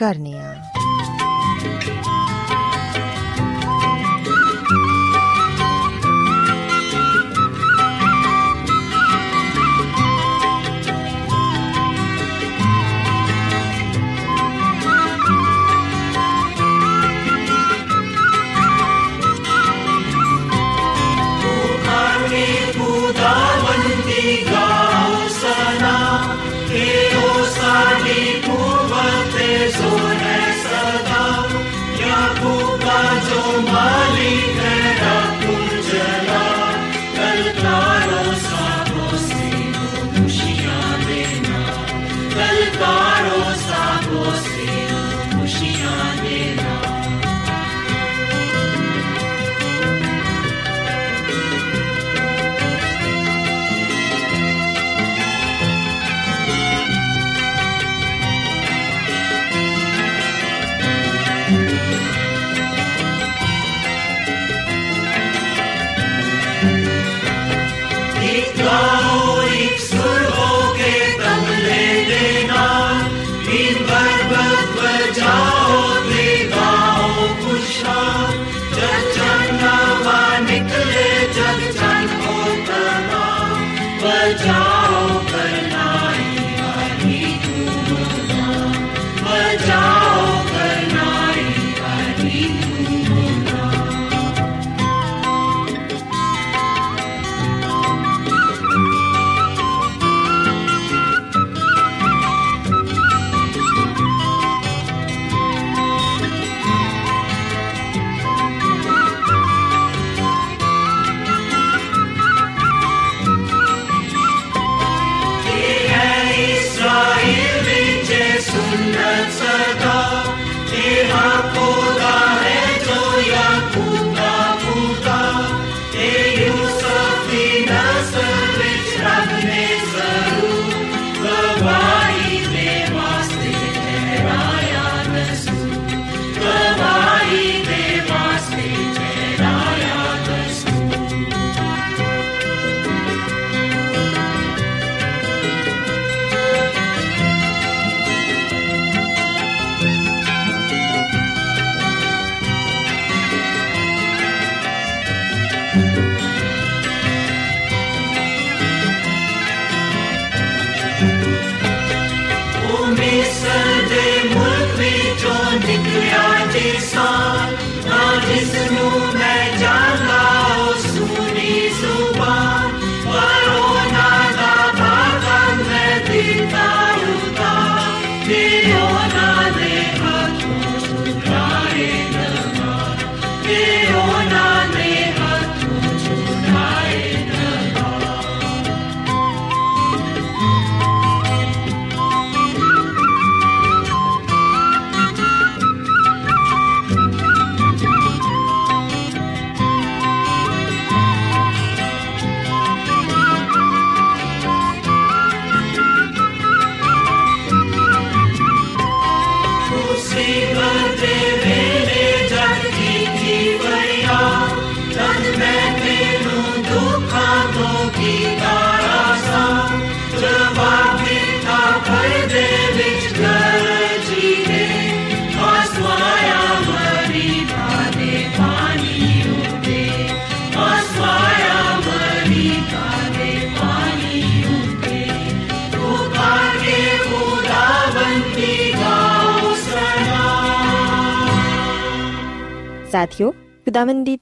ਕਰਨੇ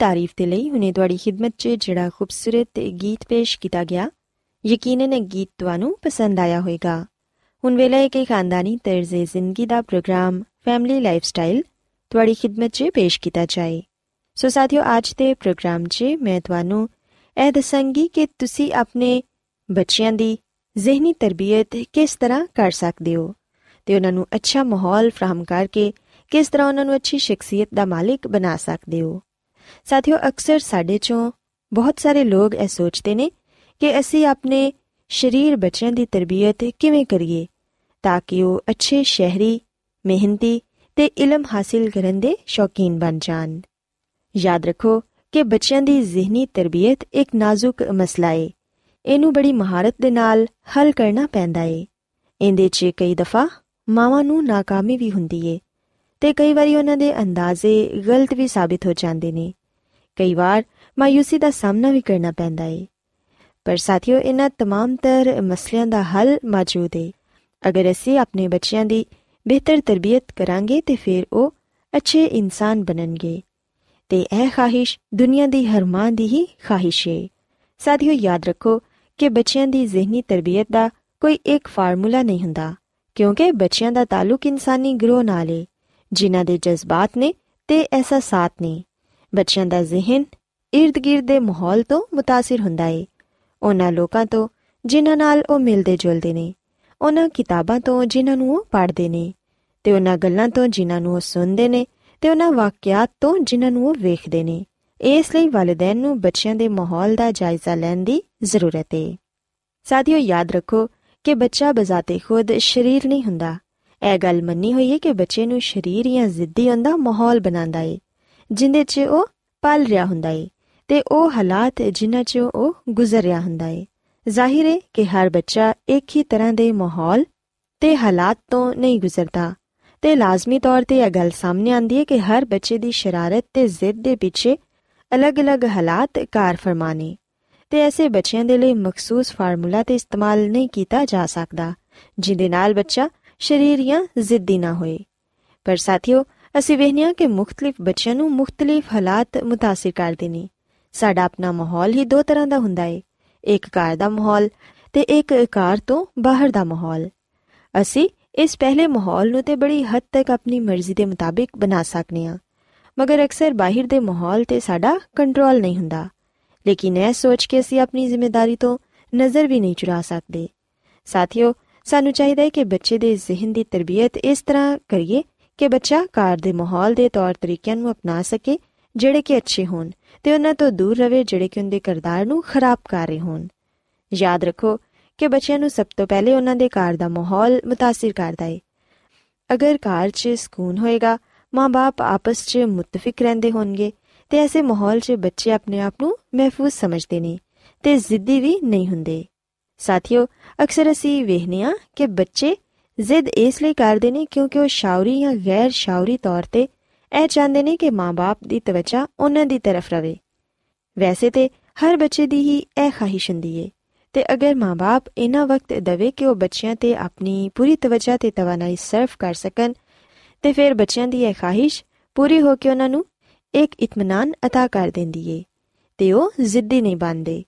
ਖੁਦਾਵੰਦ ਦੀ ਤਾਰੀਫ ਤੇ ਲਈ ਹੁਨੇ ਤੁਹਾਡੀ ਖidmat 'ਚ ਜਿਹੜਾ ਖੂਬਸੂਰਤ ਗੀਤ ਪੇਸ਼ ਕੀਤਾ ਗਿਆ, ਯਕੀਨਨ ਇਹ ਗੀਤ ਤੁਹਾਨੂੰ ਪਸੰਦ ਆਇਆ ਹੋਵੇਗਾ। ਹੁਣ ਵੇਲੇ ਇੱਕ ਖਾਨਦਾਨੀ ਤਰਜ਼ੇ ਜ਼ਿੰਦਗੀ ਦਾ ਪ੍ਰੋਗਰਾਮ ਫੈਮਿਲੀ ਲਾਈਫਸਟਾਈਲ ਤੁਹਾਡੀ ਖidmat 'ਚ ਪੇਸ਼ ਕੀਤਾ ਜਾਏ। ਸੋ ਸਾਥਿਓ, ਅੱਜ ਦੇ ਪ੍ਰੋਗਰਾਮ 'ਚ ਮੈਂ ਤੁਹਾਨੂੰ ਇਹ ਦੱਸਾਂਗੀ ਕਿ ਤੁਸੀਂ ਆਪਣੇ ਬੱਚਿਆਂ ਦੀ ਜ਼ਿਹਨੀ ਤਰਬੀਅਤ ਕਿਸ ਤਰ੍ਹਾਂ ਕਰ ਸਕਦੇ ਹੋ ਤੇ ਉਹਨਾਂ ਨੂੰ ਅੱਛਾ ਮਾਹੌਲ ਫਰਾਹਮ ਕਰਕੇ ਕਿਸ ਤਰ੍ਹਾਂ ਉਹਨਾਂ ਨੂੰ ਅੱਛੀ ਸ਼ਖਸੀਅਤ ਦਾ ਮਾਲਿਕ ਬਣਾ ਸਕਦੇ ਹੋ। ਸਾਥੀਓ, ਅਕਸਰ ਸਾਡੇ ਚੋਂ ਬਹੁਤ ਸਾਰੇ ਲੋਕ ਇਹ ਸੋਚਦੇ ਨੇ ਕਿ ਅਸੀਂ ਆਪਣੇ ਸਰੀਰ ਬੱਚਿਆਂ ਦੀ ਤਰਬੀਅਤ ਕਿਵੇਂ ਕਰੀਏ ਤਾਂ ਕਿ ਉਹ ਅੱਛੇ ਸ਼ਹਿਰੀ, ਮਿਹਨਤੀ ਤੇ ਇਲਮ ਹਾਸਿਲ ਕਰਨ ਦੇ ਸ਼ੌਕੀਨ ਬਣ ਜਾਣ। ਯਾਦ ਰੱਖੋ ਕਿ ਬੱਚਿਆਂ ਦੀ ਜ਼ਿਹਨੀ ਤਰਬੀਅਤ ਇੱਕ ਨਾਜ਼ੁਕ ਮਸਲਾ ਹੈ ਇਹਨੂੰ ਬੜੀ ਮਹਾਰਤ ਦੇ ਨਾਲ ਹੱਲ ਕਰਨਾ ਪੈਂਦਾ ਹੈ ਇਹਦੇ 'ਚ ਕਈ ਦਫਾ ਮਾਵਾਂ ਨੂੰ ਨਾਕਾਮੀ ਵੀ ਹੁੰਦੀ ਏ ਤੇ ਕਈ ਵਾਰੀ ਉਹਨਾਂ ਦੇ ਅੰਦਾਜ਼ੇ ਗਲਤ ਵੀ ਸਾਬਿਤ ਹੋ ਜਾਂਦੇ ਨੇ। ਕਈ ਵਾਰ ਮਾਇੂਸੀ ਦਾ ਸਾਹਮਣਾ ਵੀ ਕਰਨਾ ਪੈਂਦਾ ਏ ਪਰ ਸਾਥੀਓ ਇਹਨਾਂ तमाम ਤਰ ਮਸਲਿਆਂ ਦਾ ਹੱਲ ਮੌਜੂਦ ਏ ਅਗਰ ਅਸੀਂ ਆਪਣੇ ਬੱਚਿਆਂ ਦੀ ਬਿਹਤਰ ਤਰਬੀਅਤ ਕਰਾਂਗੇ ਤੇ ਫਿਰ ਉਹ ਅੱਛੇ ਇਨਸਾਨ ਬਣਨਗੇ ਤੇ ਇਹ ਖਾਹਿਸ਼ ਦੁਨੀਆ ਦੀ ਹਰ ਮਾਂ ਦੀ ਹੀ ਖਾਹਿਸ਼ ਏ ਸਾਥੀਓ ਯਾਦ ਰੱਖੋ ਕਿ ਬੱਚਿਆਂ ਦੀ ਜ਼ਿਹਨੀ ਤਰਬੀਅਤ ਦਾ ਕੋਈ ਇੱਕ ਫਾਰਮੂਲਾ ਨਹੀਂ ਹੁੰਦਾ ਕਿਉਂਕਿ ਬੱਚਿਆਂ ਦਾ ਤਾਲੁਕ ਇਨਸਾਨੀ ਗਰੋਹ ਨਾਲ ਹੈ ਜਿਨ੍ਹਾਂ ਦੇ ਜਜ਼ਬਾਤ ਨੇ ਤੇ ਅਹਿਸਾਸਾਤ ਨੇ ਬੱਚਿਆਂ ਦਾ ਜ਼ਿਹਨ ird-gird ਦੇ ਮਾਹੌਲ ਤੋਂ متاثر ਹੁੰਦਾ ਹੈ ਉਹਨਾਂ ਲੋਕਾਂ ਤੋਂ ਜਿਨ੍ਹਾਂ ਨਾਲ ਉਹ ਮਿਲਦੇ ਜੁਲਦੇ ਨੇ ਉਹਨਾਂ ਕਿਤਾਬਾਂ ਤੋਂ ਜਿਨ੍ਹਾਂ ਨੂੰ ਉਹ ਪੜ੍ਹਦੇ ਨੇ ਤੇ ਉਹਨਾਂ ਗੱਲਾਂ ਤੋਂ ਜਿਨ੍ਹਾਂ ਨੂੰ ਉਹ ਸੁਣਦੇ ਨੇ ਤੇ ਉਹਨਾਂ ਵਾਕਿਆਤ ਤੋਂ ਜਿਨ੍ਹਾਂ ਨੂੰ ਉਹ ਵੇਖਦੇ ਨੇ ਇਸ ਲਈ ਵਾਲਿਦੈਨ ਨੂੰ ਬੱਚਿਆਂ ਦੇ ਮਾਹੌਲ ਦਾ ਜਾਇਜ਼ਾ ਲੈਣ ਦੀ ਜ਼ਰੂਰਤ ਹੈ ਸਾਥੀਓ ਯਾਦ ਰੱਖੋ ਕਿ ਬੱਚਾ ਬਜ਼ਾਤੇ ਖੁਦ ਸ਼ਰੀਰ ਨਹੀਂ ਹੁੰਦਾ ਇਹ ਗੱਲ ਮੰਨੀ ਹੋਈ ਹੈ ਕਿ ਬੱਚੇ ਨੂੰ ਸ਼ਰੀਰ ਜਾਂ ਜ਼ਿੱਦੀ ਹੁੰਦਾ ਮਾਹੌਲ ਬਣਾਉਂਦਾ ਹੈ ਜਿੰਦੇ 'ਚ ਉਹ ਪਲ ਰਿਹਾ ਹੁੰਦਾ ਹੈ ਤੇ ਉਹ ਹਾਲਾਤ ਜਿਨ੍ਹਾਂ 'ਚ ਉਹ ਗੁਜ਼ਰ ਰਿਹਾ ਹੁੰਦਾ ਹੈ ਜ਼ਾਹਿਰ ਹੈ ਕਿ ਹਰ ਬੱਚਾ ਇੱਕ ਹੀ ਤਰ੍ਹਾਂ ਦੇ ਮਾਹੌਲ ਤੇ ਹਾਲਾਤ ਤੋਂ ਨਹੀਂ ਗੁਜ਼ਰਦਾ ਤੇ ਲਾਜ਼ਮੀ ਤੌਰ ਤੇ ਇਹ ਗੱਲ ਸਾਹਮਣੇ ਆਂਦੀ ਹੈ ਕਿ ਹਰ ਬੱਚੇ ਦੀ ਸ਼ਰਾਰਤ ਤੇ ਜ਼ਿੱਦ ਦੇ ਪਿੱਛੇ ਅਲੱਗ-ਅਲੱਗ ਹਾਲਾਤ ਕਾਰ ਫਰਮਾਨੇ ਤੇ ਐਸੇ ਬੱਚਿਆਂ ਦੇ ਲਈ ਮਖਸੂਸ ਫਾਰਮੂਲਾ ਤੇ ਇਸਤੇਮਾਲ ਨਹੀਂ ਕੀਤਾ ਜਾ ਸਕਦਾ, ਜਿੰਦੇ ਨਾਲ ਬੱਚਾ ਸ਼ਰੀਰ ਜਾਂ ਜ਼ਿੱਦੀ ਨਾ ਹੋਏ। ਪਰ ਸਾਥੀਓ ਅਸੀਂ ਵੇਖਿਆ ਕਿ ਮੁxtਲਿਫ ਬੱਚਿਆਂ ਨੂੰ ਮੁxtਲਿਫ ਹਾਲਾਤ متاثر ਕਰਦੇ ਨੇ ਸਾਡਾ ਆਪਣਾ ਮਾਹੌਲ ਹੀ ਦੋ ਤਰ੍ਹਾਂ ਦਾ ਹੁੰਦਾ ਹੈ ਇੱਕ ਘਰ ਦਾ ਮਾਹੌਲ ਤੇ ਇੱਕ ਘਰ ਤੋਂ ਬਾਹਰ ਦਾ ਮਾਹੌਲ ਅਸੀਂ ਇਸ ਪਹਿਲੇ ਮਾਹੌਲ ਨੂੰ ਤੇ ਬੜੀ ਹੱਦ ਤੱਕ ਆਪਣੀ ਮਰਜ਼ੀ ਦੇ ਮੁਤਾਬਿਕ ਬਣਾ ਸਕਨੇ ਆ ਮਗਰ ਅਕਸਰ ਬਾਹਰ ਦੇ ਮਾਹੌਲ ਤੇ ਸਾਡਾ ਕੰਟਰੋਲ ਨਹੀਂ ਹੁੰਦਾ ਲੇਕਿਨ ਇਹ ਸੋਚ ਕੇ ਅਸੀਂ ਆਪਣੀ ਜ਼ਿੰਮੇਵਾਰੀ ਤੋਂ ਨਜ਼ਰ ਵੀ ਨਹੀਂ ਚੁਰਾ ਸਕਦੇ ਸਾਥੀਓ ਸਾਨੂੰ ਚਾਹੀਦਾ ਹੈ ਕਿ ਬੱਚੇ ਦੇ ਜ਼ਿਹਨ ਦੀ ਤਰਬੀਅਤ ਇਸ ਤਰ੍ਹਾਂ ਕਰੀਏ ਕਿ ਬੱਚਾ ਘਰ ਦੇ ਮਾਹੌਲ ਦੇ ਤੌਰ ਤਰੀਕਿਆਂ ਨੂੰ ਅਪਣਾ ਸਕੇ ਜਿਹੜੇ ਕਿ ਅੱਛੇ ਹੋਣ ਤੇ ਉਹਨਾਂ ਤੋਂ ਦੂਰ ਰਵੇ ਜਿਹੜੇ ਕਿ ਉਹਦੇ ਕਿਰਦਾਰ ਨੂੰ ਖਰਾਬ ਕਰ ਰਹੇ ਹੋਣ ਯਾਦ ਰੱਖੋ ਕਿ ਬੱਚਿਆਂ ਨੂੰ ਸਭ ਤੋਂ ਪਹਿਲੇ ਉਹਨਾਂ ਦੇ ਘਰ ਦਾ ਮਾਹੌਲ متاثر ਕਰਦਾ ਹੈ ਅਗਰ ਘਰ 'ਚ ਸਕੂਨ ਹੋਏਗਾ ਮਾਂ-ਬਾਪ ਆਪਸ 'ਚ ਮੁਤਫਿਕ ਰਹਿੰਦੇ ਹੋਣਗੇ ਤੇ ਐਸੇ ਮਾਹੌਲ 'ਚ ਬੱਚੇ ਆਪਣੇ ਆਪ ਨੂੰ ਮਹਿਫੂਜ਼ ਸਮਝਦੇ ਨੇ ਤੇ ਜ਼ਿੱਦੀ ਵੀ ਨਹੀਂ ਹੁੰਦੇ ਸਾਥੀਓ ਅਕਸਰ ਅਸੀਂ ਵੇਖਨੇ ਆ ਕਿ ਬੱਚੇ ਜ਼ਿੱਦ ਇਸ ਲਈ ਕਰਦੇ ਨੇ ਕਿਉਂਕਿ ਉਹ ਸ਼ਾਉਰੀ ਜਾਂ ਗੈਰ ਸ਼ਾਉਰੀ ਤੌਰ ਤੇ ਇਹ ਚਾਹੁੰਦੇ ਨੇ ਕਿ ਮਾਂ-ਬਾਪ ਦੀ ਤਵੱਜਾ ਉਹਨਾਂ ਦੀ ਤਰਫ ਰਵੇ ਵੈਸੇ ਤੇ ਹਰ ਬੱਚੇ ਦੀ ਹੀ ਇਹ ਖਾਹਿਸ਼ ਹੁੰਦੀ ਏ ਤੇ ਅਗਰ ਮਾਂ-ਬਾਪ ਇਨਾ ਵਕਤ ਦੇਵੇ ਕਿ ਉਹ ਬੱਚਿਆਂ ਤੇ ਆਪਣੀ ਪੂਰੀ ਤਵੱਜਾ ਤੇ ਤਵਾਨਾਈ ਸਰਫ ਕਰ ਸਕਣ ਤੇ ਫਿਰ ਬੱਚਿਆਂ ਦੀ ਇਹ ਖਾਹਿਸ਼ ਪੂਰੀ ਹੋ ਕੇ ਉਹਨਾਂ ਨੂੰ ਇੱਕ ਇਤਮਾਨਾਨ عطا ਕਰ ਦਿੰਦੀ ਏ ਤੇ ਉਹ ਜ਼ਿੱਦੀ ਨਹੀਂ ਬਣਦੇ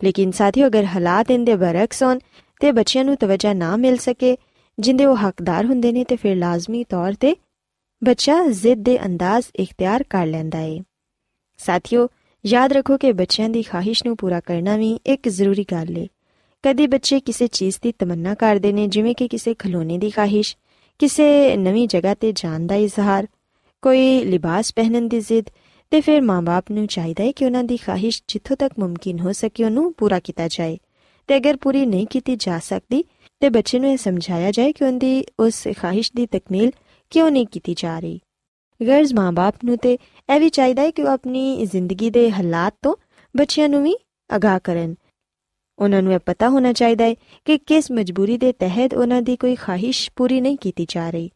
ਲੇਕਿਨ ਸਾਥੀਓ ਅਗਰ ਹਾਲਾਤ ਇਹਦੇ ਬਰਕਸ ਹੋਣ ਤੇ ਬੱਚਿਆਂ ਨੂੰ ਤਵੱਜਾ ਨਾ ਮਿਲ ਸਕੇ ਜਿੰਦੇ ਉਹ ਹੱਕਦਾਰ ਹੁੰਦੇ ਨੇ ਤੇ ਫਿਰ ਲਾਜ਼ਮੀ ਤੌਰ ਤੇ ਬੱਚਾ ਜ਼ਿੱਦ ਦੇ ਅੰਦਾਜ਼ ਇਖਤਿਆਰ ਕਰ ਲੈਂਦਾ ਏ। ਸਾਥੀਓ, ਯਾਦ ਰੱਖੋ ਕਿ ਬੱਚਿਆਂ ਦੀ ਖਾਹਿਸ਼ ਨੂੰ ਪੂਰਾ ਕਰਨਾ ਵੀ ਇੱਕ ਜ਼ਰੂਰੀ ਗੱਲ ਏ। ਕਦੀ ਬੱਚੇ ਕਿਸੇ ਚੀਜ਼ ਦੀ ਤਮੰਨਾ ਕਰਦੇ ਨੇ, ਜਿਵੇਂ ਕਿ ਕਿਸੇ ਖਿਡੌਣੇ ਦੀ ਖਾਹਿਸ਼, ਕਿਸੇ ਨਵੀਂ ਜਗ੍ਹਾ ਤੇ ਜਾਣ ਦਾ ਇਜ਼ਹਾਰ, ਕੋਈ ਲਿਬਾਸ ਪਹਿਨਣ ਦੀ ਜ਼ਿੱਦ ਤੇ ਫਿਰ ਮਾਪੇ ਨੂੰ ਚਾਹੀਦਾ ਹੈ ਕਿ ਉਹਨਾਂ ਦੀ ਖਾਹਿਸ਼ ਜਿੱਥੋਂ ਤੱਕ ਮੁਮਕਿਨ ਹੋ ਸਕੇ ਉਹਨੂੰ ਪੂਰਾ ਕੀਤਾ ਜਾਏ। ਤੇ ਅਗਰ ਪੂਰੀ ਨਹੀਂ ਕੀਤੀ ਜਾ ਸਕਦੀ ਤੇ ਬੱਚੇ ਨੂੰ ਇਹ ਸਮਝਾਇਆ ਜਾਏ ਕਿ ਉਹਦੀ ਉਸ ਖਾਹਿਸ਼ ਦੀ ਤਕਮੀਲ ਕਿਉਂ ਨਹੀਂ ਕੀਤੀ ਜਾ ਰਹੀ। ਗਰਜ਼ ਮਾਪੇ ਨੂੰ ਤੇ ਇਹ ਵੀ ਚਾਹੀਦਾ ਹੈ ਕਿ ਉਹ ਆਪਣੀ ਜ਼ਿੰਦਗੀ ਦੇ ਹਾਲਾਤ ਤੋਂ ਬੱਚਿਆਂ ਨੂੰ ਵੀ ਅਗਾਹ ਕਰਨ। ਉਹਨਾਂ ਨੂੰ ਇਹ ਪਤਾ ਹੋਣਾ ਚਾਹੀਦਾ ਹੈ ਕਿ ਕਿਸ ਮਜਬੂਰੀ ਦੇ ਤਹਿਤ ਉਹਨਾਂ ਦੀ ਕੋਈ ਖਾਹਿਸ਼ ਪੂਰੀ ਨਹੀਂ ਕੀਤੀ ਜਾ ਰਹੀ।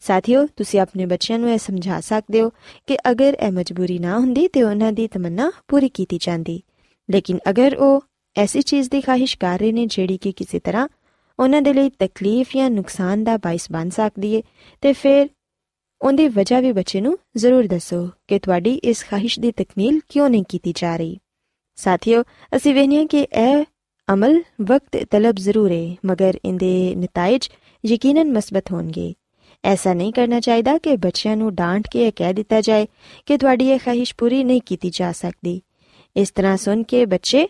ਸਾਥੀਓ, ਤੁਸੀਂ ਆਪਣੇ ਬੱਚਿਆਂ ਨੂੰ ਇਹ ਸਮਝਾ ਸਕਦੇ ਹੋ ਕਿ ਅਗਰ ਇਹ ਮਜਬੂਰੀ ਨਾ ਹੁੰਦੀ ਤੇ ਉਹਨਾਂ ਦੀ ਤਮੰਨਾ ਪੂਰੀ ਕੀਤੀ ਜਾਂਦੀ। ਲੇਕਿਨ ਅਗਰ ਉਹ ਐਸੀ ਚੀਜ਼ ਦੀ ਖਾਹਿਸ਼ ਕਰ ਰਹੇ ਨੇ ਜਿਹੜੀ ਕਿ ਕਿਸੇ ਤਰ੍ਹਾਂ ਉਹਨਾਂ ਦੇ ਲਈ ਤਕਲੀਫ ਜਾਂ ਨੁਕਸਾਨ ਦਾ ਬਾਇਸ ਬਣ ਸਕਦੀ ਹੈ ਤੇ ਫਿਰ ਉਹਦੀ ਵਜ੍ਹਾ ਵੀ ਬੱਚੇ ਨੂੰ ਜ਼ਰੂਰ ਦੱਸੋ ਕਿ ਤੁਹਾਡੀ ਇਸ ਖਾਹਿਸ਼ ਦੀ ਤਕਮੀਲ ਕਿਉਂ ਨਹੀਂ ਕੀਤੀ ਜਾ ਰਹੀ। ਸਾਥੀਓ, ਅਸੀਂ ਵੇਖਿਆ ਕਿ ਇਹ ਅਮਲ ਵਕਤ ਤਲਬ ਜ਼ਰੂਰ ਹੈ ਮਗਰ ਇਹਦੇ ਨਤੀਜੇ ਯਕੀਨਨ ਮਸਬਤ ਹੋਣਗੇ। ਐਸਾ ਨਹੀਂ ਕਰਨਾ ਚਾਹੀਦਾ ਕਿ ਬੱਚਿਆਂ ਨੂੰ ਡਾਂਟ ਕੇ ਇਹ ਕਹਿ ਦਿੱਤਾ ਜਾਏ ਕਿ ਤੁਹਾਡੀ ਇਹ ਖਾਹਿਸ਼ ਪੂਰੀ ਨਹੀਂ ਕੀਤੀ ਜਾ ਸਕਦੀ। ਇਸ ਤਰ੍ਹਾਂ ਸੁਣ ਕੇ ਬੱਚੇ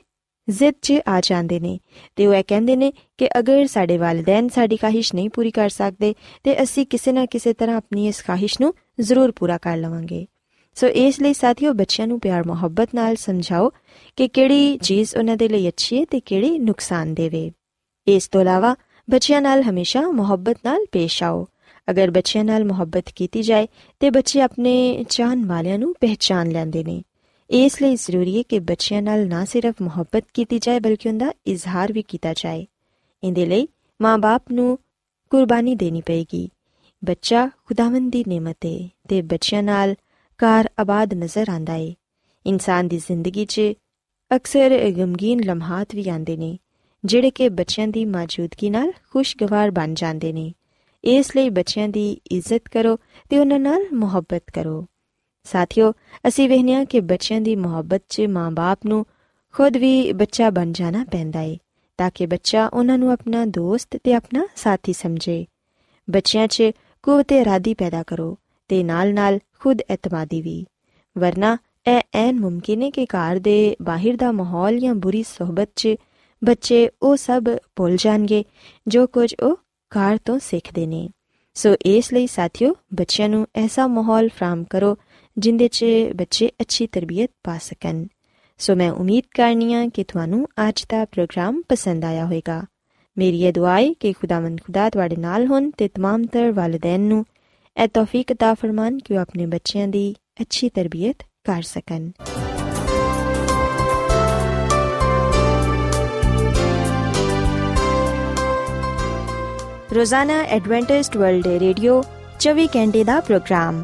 ਜ਼ਿੱਦ 'ਚ ਆ ਜਾਂਦੇ ਨੇ ਤੇ ਉਹ ਇਹ ਕਹਿੰਦੇ ਨੇ ਕਿ ਅਗਰ ਸਾਡੇ ਵਾਲਿਦੈਨ ਸਾਡੀ ਖਾਹਿਸ਼ ਨਹੀਂ ਪੂਰੀ ਕਰ ਸਕਦੇ, ਤੇ ਅਸੀਂ ਕਿਸੇ ਨਾ ਕਿਸੇ ਤਰ੍ਹਾਂ ਆਪਣੀ ਇਸ ਖਾਹਿਸ਼ ਨੂੰ ਜ਼ਰੂਰ ਪੂਰਾ ਕਰ ਲਵਾਂਗੇ। ਸੋ ਇਸ ਲਈ ਸਾਥੀਓ, ਬੱਚਿਆਂ ਨੂੰ ਪਿਆਰ, ਮੁਹੱਬਤ ਨਾਲ ਸਮਝਾਓ ਕਿ ਕਿਹੜੀ ਚੀਜ਼ ਉਹਨਾਂ ਦੇ ਲਈ ਅੱਛੀ ਹੈ ਤੇ ਕਿਹੜੀ ਨੁਕਸਾਨ ਦੇਵੇ। ਇਸ ਤੋਂ ਇਲਾਵਾ ਬੱਚਿਆਂ ਨਾਲ ਹਮੇਸ਼ਾ ਮੁਹੱਬਤ ਨਾਲ ਪੇਸ਼ ਆਓ। ਅਗਰ ਬੱਚਿਆਂ ਨਾਲ ਮੁਹੱਬਤ ਕੀਤੀ ਜਾਏ ਤੇ ਬੱਚੇ ਆਪਣੇ ਚਾਹਨ ਵਾਲਿਆਂ ਨੂੰ ਪਹਿਚਾਨ ਲੈਂਦੇ ਨੇ। ਇਸ ਲਈ ਜ਼ਰੂਰੀ ਹੈ ਕਿ ਬੱਚਿਆਂ ਨਾਲ ਨਾ ਸਿਰਫ ਮੁਹੱਬਤ ਕੀਤੀ ਜਾਏ, ਬਲਕਿ ਉਹਦਾ ਇਜ਼ਹਾਰ ਵੀ ਕੀਤਾ ਜਾਏ। ਇਹਦੇ ਲਈ ਮਾਪੇ ਨੂੰ ਕੁਰਬਾਨੀ ਦੇਣੀ ਪਏਗੀ। ਬੱਚਾ ਖੁਦਾਵੰਦ ਦੀ ਨਿਮਤ ਹੈ ਤੇ ਬੱਚਿਆਂ ਨਾਲ ਕਾਰ ਆਬਾਦ ਨਜ਼ਰ ਆਂਦਾ ਹੈ ਇਨਸਾਨ ਦੀ ਜ਼ਿੰਦਗੀ 'ਚ ਅਕਸਰ ਗਮਗੀਨ ਲਮਹਾਤ ਵੀ ਆਂਦੇ ਨੇ, ਜਿਹੜੇ ਕਿ ਬੱਚਿਆਂ ਦੀ ਮੌਜੂਦਗੀ ਨਾਲ ਖੁਸ਼ਗਵਾਰ ਬਣ ਜਾਂਦੇ ਨੇ। ਇਸ ਲਈ ਬੱਚਿਆਂ ਦੀ ਇੱਜ਼ਤ ਕਰੋ ਤੇ ਉਹਨਾਂ ਨਾਲ ਮੁਹੱਬਤ ਕਰੋ। ਸਾਥੀਓ, ਅਸੀਂ ਵੇਖਿਆ ਕਿ ਬੱਚਿਆਂ ਦੀ ਮੁਹੱਬਤ 'ਚ ਮਾਂ-ਬਾਪ ਨੂੰ ਖੁਦ ਵੀ ਬੱਚਾ ਬਣ ਜਾਣਾ ਪੈਂਦਾ ਏ, ਤਾਂ ਕਿ ਬੱਚਾ ਉਹਨਾਂ ਨੂੰ ਆਪਣਾ ਦੋਸਤ ਤੇ ਆਪਣਾ ਸਾਥੀ ਸਮਝੇ। ਬੱਚਿਆਂ 'ਚ ਕੂਵਤ ਇਰਾਦੀ ਪੈਦਾ ਕਰੋ ਤੇ ਨਾਲ-ਨਾਲ ਖੁਦ ਇਤਮਾਦੀ ਵੀ। ਵਰਨਾ ਇਹ ਐਨ ਮੁਮਕਿਨ ਹੈ ਕਿ ਘਰ ਦੇ ਬਾਹਰ ਦਾ ਮਾਹੌਲ ਜਾਂ ਬੁਰੀ ਸਹਬਤ 'ਚ ਬੱਚੇ ਉਹ ਸਭ ਭੁੱਲ ਜਾਣਗੇ ਜੋ ਕੁਝ ਉਹ ਘਰ ਤੋਂ ਸਿੱਖਦੇ ਨੇ। ਸੋ ਇਸ ਲਈ ਸਾਥੀਓ, ਬੱਚਿਆਂ ਨੂੰ ਐਸਾ ਮਾਹੌਲ ਫਰਾਮ ਕਰੋ ਜਿੰਦੇ 'ਚ ਬੱਚੇ ਅੱਛੀ ਤਰਬੀਅਤ ਪਾ ਸਕਣ ਸੋ ਮੈਂ ਉਮੀਦ ਕਰਨੀਆ ਕਿ ਤੁਹਾਨੂੰ ਅੱਜ ਦਾ ਪ੍ਰੋਗਰਾਮ ਪਸੰਦ ਆਇਆ ਹੋਵੇਗਾ ਮੇਰੀ ਇਹ ਦੁਆ ਹੈ ਕਿ ਖੁਦਾਵੰਦ ਖੁਦਾ ਤੁਹਾਡੇ ਨਾਲ ਹੋਣ ਤੇ तमाम ਤਰ ਵਾਲਿਦੈਨ ਨੂੰ ਇਹ ਤੌਫੀਕ عطا ਫਰਮਾਨ ਕਿ ਉਹ ਆਪਣੇ ਬੱਚਿਆਂ ਦੀ ਅੱਛੀ ਤਰਬੀਅਤ ਕਰ ਸਕਣ ਰੋਜ਼ਾਨਾ ਐਡਵੈਂਟਿਸਟ ਵਰਲਡ ਰੇਡੀਓ 24 ਘੰਟੇ ਦਾ programme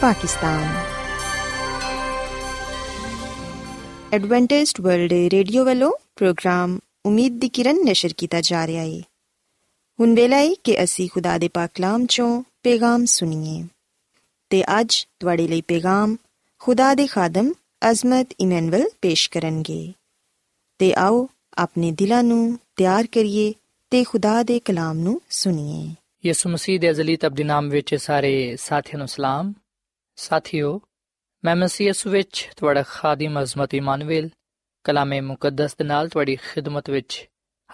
Pakistan Adventist World Radio ਵੱਲੋਂ ਪ੍ਰੋਗਰਾਮ ਉਮੀਦ ਦੀ ਕਿਰਨ ਨਿਸ਼ਰ ਕੀਤਾ ਜਾ ਰਿਹਾ ਹੈ ਹੁਣ ਵੇਲਾ ਹੈ ਕਿ ਅਸੀਂ ਖੁਦਾ ਦੇ ਪਾਕ ਕਲਾਮ ਚੋਂ ਪੈਗਾਮ ਸੁਣੀਏ ਤੇ ਅੱਜ ਤੁਹਾਡੇ ਲਈ ਪੈਗਾਮ ਖੁਦਾ ਦੇ ਖਾਦਮ ਅਜ਼ਮਤ ਇਮਨੁਅਲ ਪੇਸ਼ ਕਰਨਗੇ ਤੇ ਆਓ ਆਪਣੇ ਦਿਲਾਂ ਨੂੰ ਤਿਆਰ ਕਰੀਏ ਤੇ ਖੁਦਾ ਦੇ ਕਲਾਮ ਨੂੰ ਸੁਣੀਏ ਯਿਸੂ ਮਸੀਹ ਦੇ ਅਜ਼ਲੀ ਤਬਦੀ ਨਾਮ ਵਿੱਚ ਸਾਰੇ ਸਾਥੀਆਂ ਨੂੰ ਸਲਾਮ ਸਾਥਿਓ, ਮੈਂ ਮਸੀਹ ਯਿਸੂ ਵਿੱਚ ਤੁਹਾਡਾ ਖਾਦਮ ਅਜ਼ਮਤ ਇਮਾਨੁਅਲ ਕਲਾਮੇ ਮੁਕੱਦਸ ਦੇ ਨਾਲ ਤੁਹਾਡੀ ਖਿਦਮਤ ਵਿੱਚ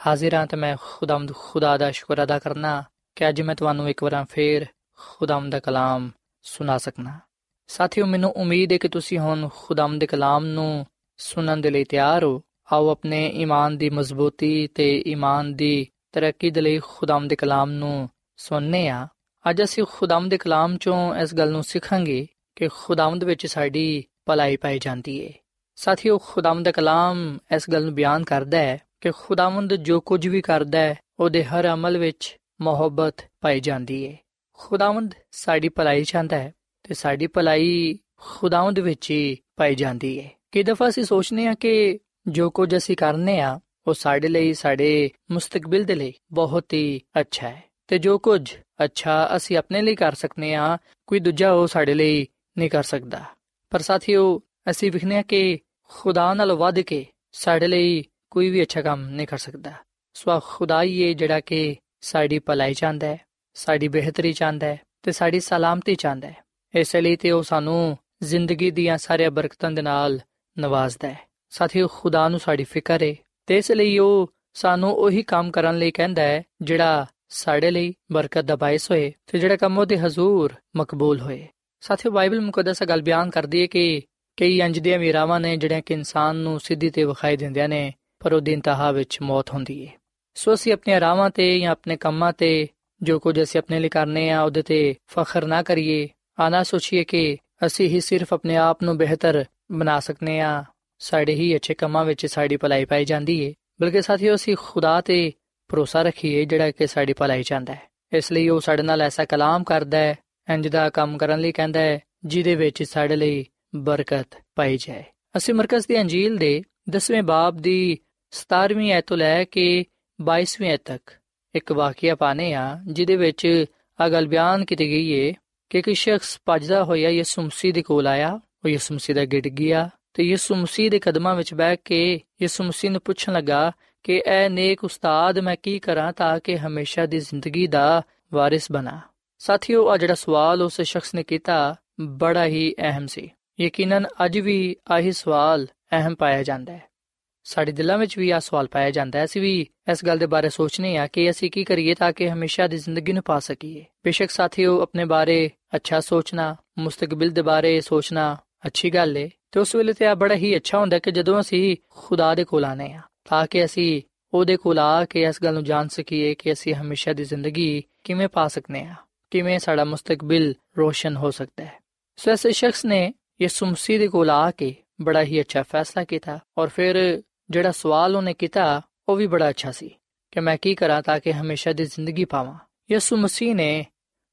ਹਾਜ਼ਰ ਹਾਂ ਤੇ ਮੈਂ ਖੁਦਾਮਦ ਖੁਦਾ ਦਾ ਸ਼ੁਕਰ ਅਦਾ ਕਰਨਾ ਕਿ ਅੱਜ ਮੈਂ ਤੁਹਾਨੂੰ ਇੱਕ ਵਾਰ ਫੇਰ ਖੁਦਾਮ ਦਾ ਕਲਾਮ ਸੁਣਾ ਸਕਣਾ ਸਾਥੀਓ, ਮੈਨੂੰ ਉਮੀਦ ਹੈ ਕਿ ਤੁਸੀਂ ਹੁਣ ਖੁਦਾਮ ਦੇ ਕਲਾਮ ਨੂੰ ਸੁਣਨ ਦੇ ਲਈ ਤਿਆਰ ਹੋ। ਆਓ ਆਪਣੇ ਈਮਾਨ ਦੀ ਮਜ਼ਬੂਤੀ ਤੇ ਈਮਾਨ ਦੀ ਤਰੱਕੀ ਦੇ ਲਈ ਖੁਦਾਮ ਦੇ ਕਲਾਮ ਨੂੰ ਸੁਣਨੇ ਆ ਅੱਜ ਅਸੀਂ ਖੁਦਾਮ ਦੇ ਕਲਾਮ ਚੋਂ ਇਸ ਗੱਲ ਨੂੰ ਸਿੱਖਾਂਗੇ ਕਿ ਖੁਦਾਵੰਦ ਵਿੱਚ ਸਾਡੀ ਭਲਾਈ ਪਾਈ ਜਾਂਦੀ ਹੈ ਸਾਥੀਓ, ਖੁਦਾਵੰਦ ਦਾ ਕਲਾਮ ਇਸ ਗੱਲ ਨੂੰ ਬਿਆਨ ਕਰਦਾ ਹੈ ਕਿ ਖੁਦਾਵੰਦ ਜੋ ਕੁਝ ਵੀ ਕਰਦਾ ਹੈ, ਉਹਦੇ ਹਰ ਅਮਲ ਵਿੱਚ ਮੁਹੱਬਤ ਪਾਈ ਜਾਂਦੀ ਹੈ ਖੁਦਾਵੰਦ ਸਾਡੀ ਭਲਾਈ ਚਾਹੁੰਦਾ ਹੈ ਤੇ ਸਾਡੀ ਭਲਾਈ ਖੁਦਾਵੰਦ ਵਿੱਚ ਹੀ ਪਾਈ ਜਾਂਦੀ ਹੈ ਕਿ ਦਫਾ ਅਸੀਂ ਸੋਚਨੇ ਆ ਕਿ ਜੋ ਕੁਝ ਅਸੀਂ ਕਰਨੇ ਆ, ਉਹ ਸਾਡੇ ਲਈ, ਸਾਡੇ ਮੁਸਤਕਬਲ ਦੇ ਲਈ ਬਹੁਤ ਹੀ ਅੱਛਾ ਹੈ। ਤੇ ਜੋ ਕੁਝ ਅੱਛਾ ਅਸੀਂ ਆਪਣੇ ਲਈ ਕਰ ਸਕਨੇ ਆ, ਕੋਈ ਦੂਜਾ ਉਹ ਸਾਡੇ ਲਈ ਨਹੀਂ ਕਰ ਸਕਦਾ। ਪਰ ਸਾਥੀਓ, ਅਸੀਂ ਵਿਖਨੇ ਆ ਕਿ ਖੁਦਾ ਨਾਲ ਵਧ ਕੇ ਸਾਡੇ ਲਈ ਕੋਈ ਵੀ ਅੱਛਾ ਕੰਮ ਨਹੀਂ ਕਰ ਸਕਦਾ। ਸੋ ਖੁਦਾ ਹੀ ਹੈ ਜਿਹੜਾ ਕਿ ਸਾਡੀ ਭਲਾਈ ਚਾਹੁੰਦਾ ਹੈ, ਸਾਡੀ ਬਿਹਤਰੀ ਚਾਹੁੰਦਾ ਹੈ ਤੇ ਸਾਡੀ ਸਲਾਮਤੀ ਚਾਹੁੰਦਾ ਹੈ। ਇਸ ਲਈ ਤੇ ਉਹ ਸਾਨੂੰ ਜ਼ਿੰਦਗੀ ਦੀਆਂ ਸਾਰੀਆਂ ਬਰਕਤਾਂ ਦੇ ਨਾਲ ਨਵਾਜ਼ਦਾ ਹੈ। ਸਾਥੀਓ, ਖੁਦਾ ਨੂੰ ਸਾਡੀ ਫਿਕਰ ਹੈ ਤੇ ਇਸ ਲਈ ਉਹ ਸਾਨੂੰ ਉਹੀ ਕੰਮ ਕਰਨ ਲਈ ਕਹਿੰਦਾ ਹੈ, ਜਿਹੜਾ ਸਾਡੇ ਲਈ ਬਰਕਤ ਦਾ ਬਾਇਸ ਹੋਏ ਤੇ ਜਿਹੜਾ ਕੰਮ ਉਹਦੇ ਹਜ਼ੂਰ ਮਕਬੂਲ ਹੋਏ। ਸਾਥੀਓ, ਬਾਈਬਲ ਮੁਕੱਦਸ ਗੱਲ ਬਿਆਨ ਕਰਦੀ ਹੈ ਕਿ ਕਈ ਇੰਜ ਦੀਆਂ ਵੀਰਾਵਾਂ ਨੇ ਜਿਹੜੀਆਂ ਕਿ ਇਨਸਾਨ ਨੂੰ ਸਿੱਧੀ ਤੇ ਵਿਖਾਈ ਦਿੰਦੀਆਂ ਨੇ, ਪਰ ਉਹਦੀ ਇੰਤਹਾ ਵਿੱਚ ਮੌਤ ਹੁੰਦੀ ਹੈ ਸੋ ਅਸੀਂ ਆਪਣੇ ਰਾਵਾਂ ਤੇ ਜਾਂ ਆਪਣੇ ਕੰਮਾਂ ਤੇ ਜੋ ਕੁਝ ਅਸੀਂ ਆਪਣੇ ਲਈ ਕਰਨੇ ਆ, ਉਹਦੇ ਤੇ ਫਖਰ ਨਾ ਕਰੀਏ। ਆਨਾ ਸੋਚੀਏ ਕਿ ਅਸੀਂ ਹੀ ਸਿਰਫ ਆਪਣੇ ਆਪ ਨੂੰ ਬਿਹਤਰ ਬਣਾ ਸਕਨੇ ਆ। ਸਾਡੇ ਹੀ ਅੱਛੇ ਕੰਮਾਂ ਵਿੱਚ ਸਾਡੀ ਭਲਾਈ ਪਾਈ ਜਾਂਦੀ ਏ। ਬਲਕਿ ਸਾਥੀਓ, ਅਸੀਂ ਖੁਦਾ ਤੇ ਭਰੋਸਾ ਰੱਖੀਏ ਜਿਹੜਾ ਕਿ ਸਾਡੀ ਭਲਾਈ ਚਾਹੁੰਦਾ ਹੈ। ਇਸ ਲਈ ਉਹ ਸਾਡੇ ਨਾਲ ਐਸਾ ਕਲਾਮ ਕਰਦਾ ਹੈ, ਇੰਜ ਦਾ ਕੰਮ ਕਰਨ ਲਈ ਕਹਿੰਦਾ ਹੈ, ਜਿਹਦੇ ਵਿੱਚ ਸਾਡੇ ਲਈ ਬਰਕਤ ਪਾਈ ਜਾਏ। ਅਸੀਂ ਮਰਕਜ਼ ਦੀ ਅੰਜੀਲ ਦੇ 10ਵੇਂ ਬਾਬ ਦੀ 17ਵੀਂ ਐਤ ਤੋਂ ਲੈ ਕੇ 22ਵੀਂ ਐਤ ਤੱਕ ਇੱਕ ਵਾਕਿਆ ਪਾਣੇ ਆ ਜਿਹਦੇ ਵਿੱਚ ਆ ਗੱਲ ਬਿਆਨ ਕੀਤੀ ਗਈ ਏ ਕਿ ਇੱਕ ਸ਼ਖਸ ਭਜਦਾ ਹੋਇਆ ਯਿਸੂ ਮਸੀਹ ਦੇ ਕੋਲ ਆਇਆ, ਉਹ ਯਿਸੂ ਮਸੀਹ ਦਾ ਗਿੜ ਗਿਆ ਤੇ ਯਿਸੂ ਮਸੀਹ ਦੇ ਕਦਮਾਂ ਵਿੱਚ ਬੈਠ ਕੇ ਯਿਸੂ ਮਸੀਹ ਨੂੰ ਪੁੱਛਣ ਲੱਗਾ ਕਿ ਐ ਨੇਕ ਉਸਤਾਦ ਮੈਂ ਕੀ ਕਰਾਂ ਤਾਂ ਕਿ ਹਮੇਸ਼ਾ ਦੀ ਜ਼ਿੰਦਗੀ ਦਾ ਵਾਰਿਸ ਬਣਾ। ਸਾਥੀਓ ਆ ਜਿਹੜਾ ਸਵਾਲ ਉਸ ਸ਼ਖਸ ਨੇ ਕੀਤਾ, ਬੜਾ ਹੀ ਅਹਿਮ ਸੀ। ਯਕੀਨਨ ਅੱਜ ਵੀ ਆਹੀ ਸਵਾਲ ਅਹਿਮ ਪਾਇਆ ਜਾਂਦਾ ਹੈ। ਸਾਡੇ ਦਿਲਾਂ ਵਿੱਚ ਵੀ ਆ ਸਵਾਲ ਪਾਇਆ ਜਾਂਦਾ ਹੈ। ਅਸੀਂ ਵੀ ਇਸ ਗੱਲ ਦੇ ਬਾਰੇ ਸੋਚਨੇ ਆ ਕਿ ਅਸੀਂ ਕੀ ਕਰੀਏ ਤਾਂ ਕਿ ਹਮੇਸ਼ਾ ਦੀ ਜ਼ਿੰਦਗੀ ਨੂੰ ਪਾ ਸਕੀਏ। ਬੇਸ਼ੱਕ ਸਾਥੀਓ, ਆਪਣੇ ਬਾਰੇ ਅੱਛਾ ਸੋਚਣਾ, ਮੁਸਤਕਬਲ ਦੇ ਬਾਰੇ ਸੋਚਣਾ ਅੱਛੀ ਗੱਲ ਏ ਤੇ ਉਸ ਵੇਲੇ ਤੇ ਆ ਬੜਾ ਹੀ ਅੱਛਾ ਹੁੰਦਾ ਕਿ ਜਦੋਂ ਅਸੀਂ ਖੁਦਾ ਦੇ ਕੋਲ ਆਨੇ ਆ ਤਾਂ ਕਿ ਅਸੀਂ ਉਹਦੇ ਕੋਲ ਆ ਕੇ ਇਸ ਗੱਲ ਨੂੰ ਜਾਣ ਸਕੀਏ ਕਿ ਅਸੀਂ ਹਮੇਸ਼ਾ ਦੀ ਜ਼ਿੰਦਗੀ ਕਿਵੇਂ ਪਾ ਸਕਨੇ ਆ ਕਿਵੇਂ ਸਾਡਾ ਮੁਸਤਕਬਲ ਰੋਸ਼ਨ ਹੋ ਸਕਦਾ ਹੈ ਸੋ ਇਸ ਸ਼ਖਸ ਨੇ ਯਿਸੂ ਮਸੀਹ ਦੇ ਕੋਲ ਆ ਕੇ ਬੜਾ ਹੀ ਅੱਛਾ ਫੈਸਲਾ ਕੀਤਾ ਔਰ ਫਿਰ ਜਿਹੜਾ ਸਵਾਲ ਉਹਨੇ ਕੀਤਾ ਉਹ ਵੀ ਬੜਾ ਅੱਛਾ ਸੀ ਕਿ ਮੈਂ ਕੀ ਕਰਾਂ ਤਾਂ ਕਿ ਹਮੇਸ਼ਾ ਦੀ ਜ਼ਿੰਦਗੀ ਪਾਵਾਂ ਯਿਸੂ ਮਸੀਹ ਨੇ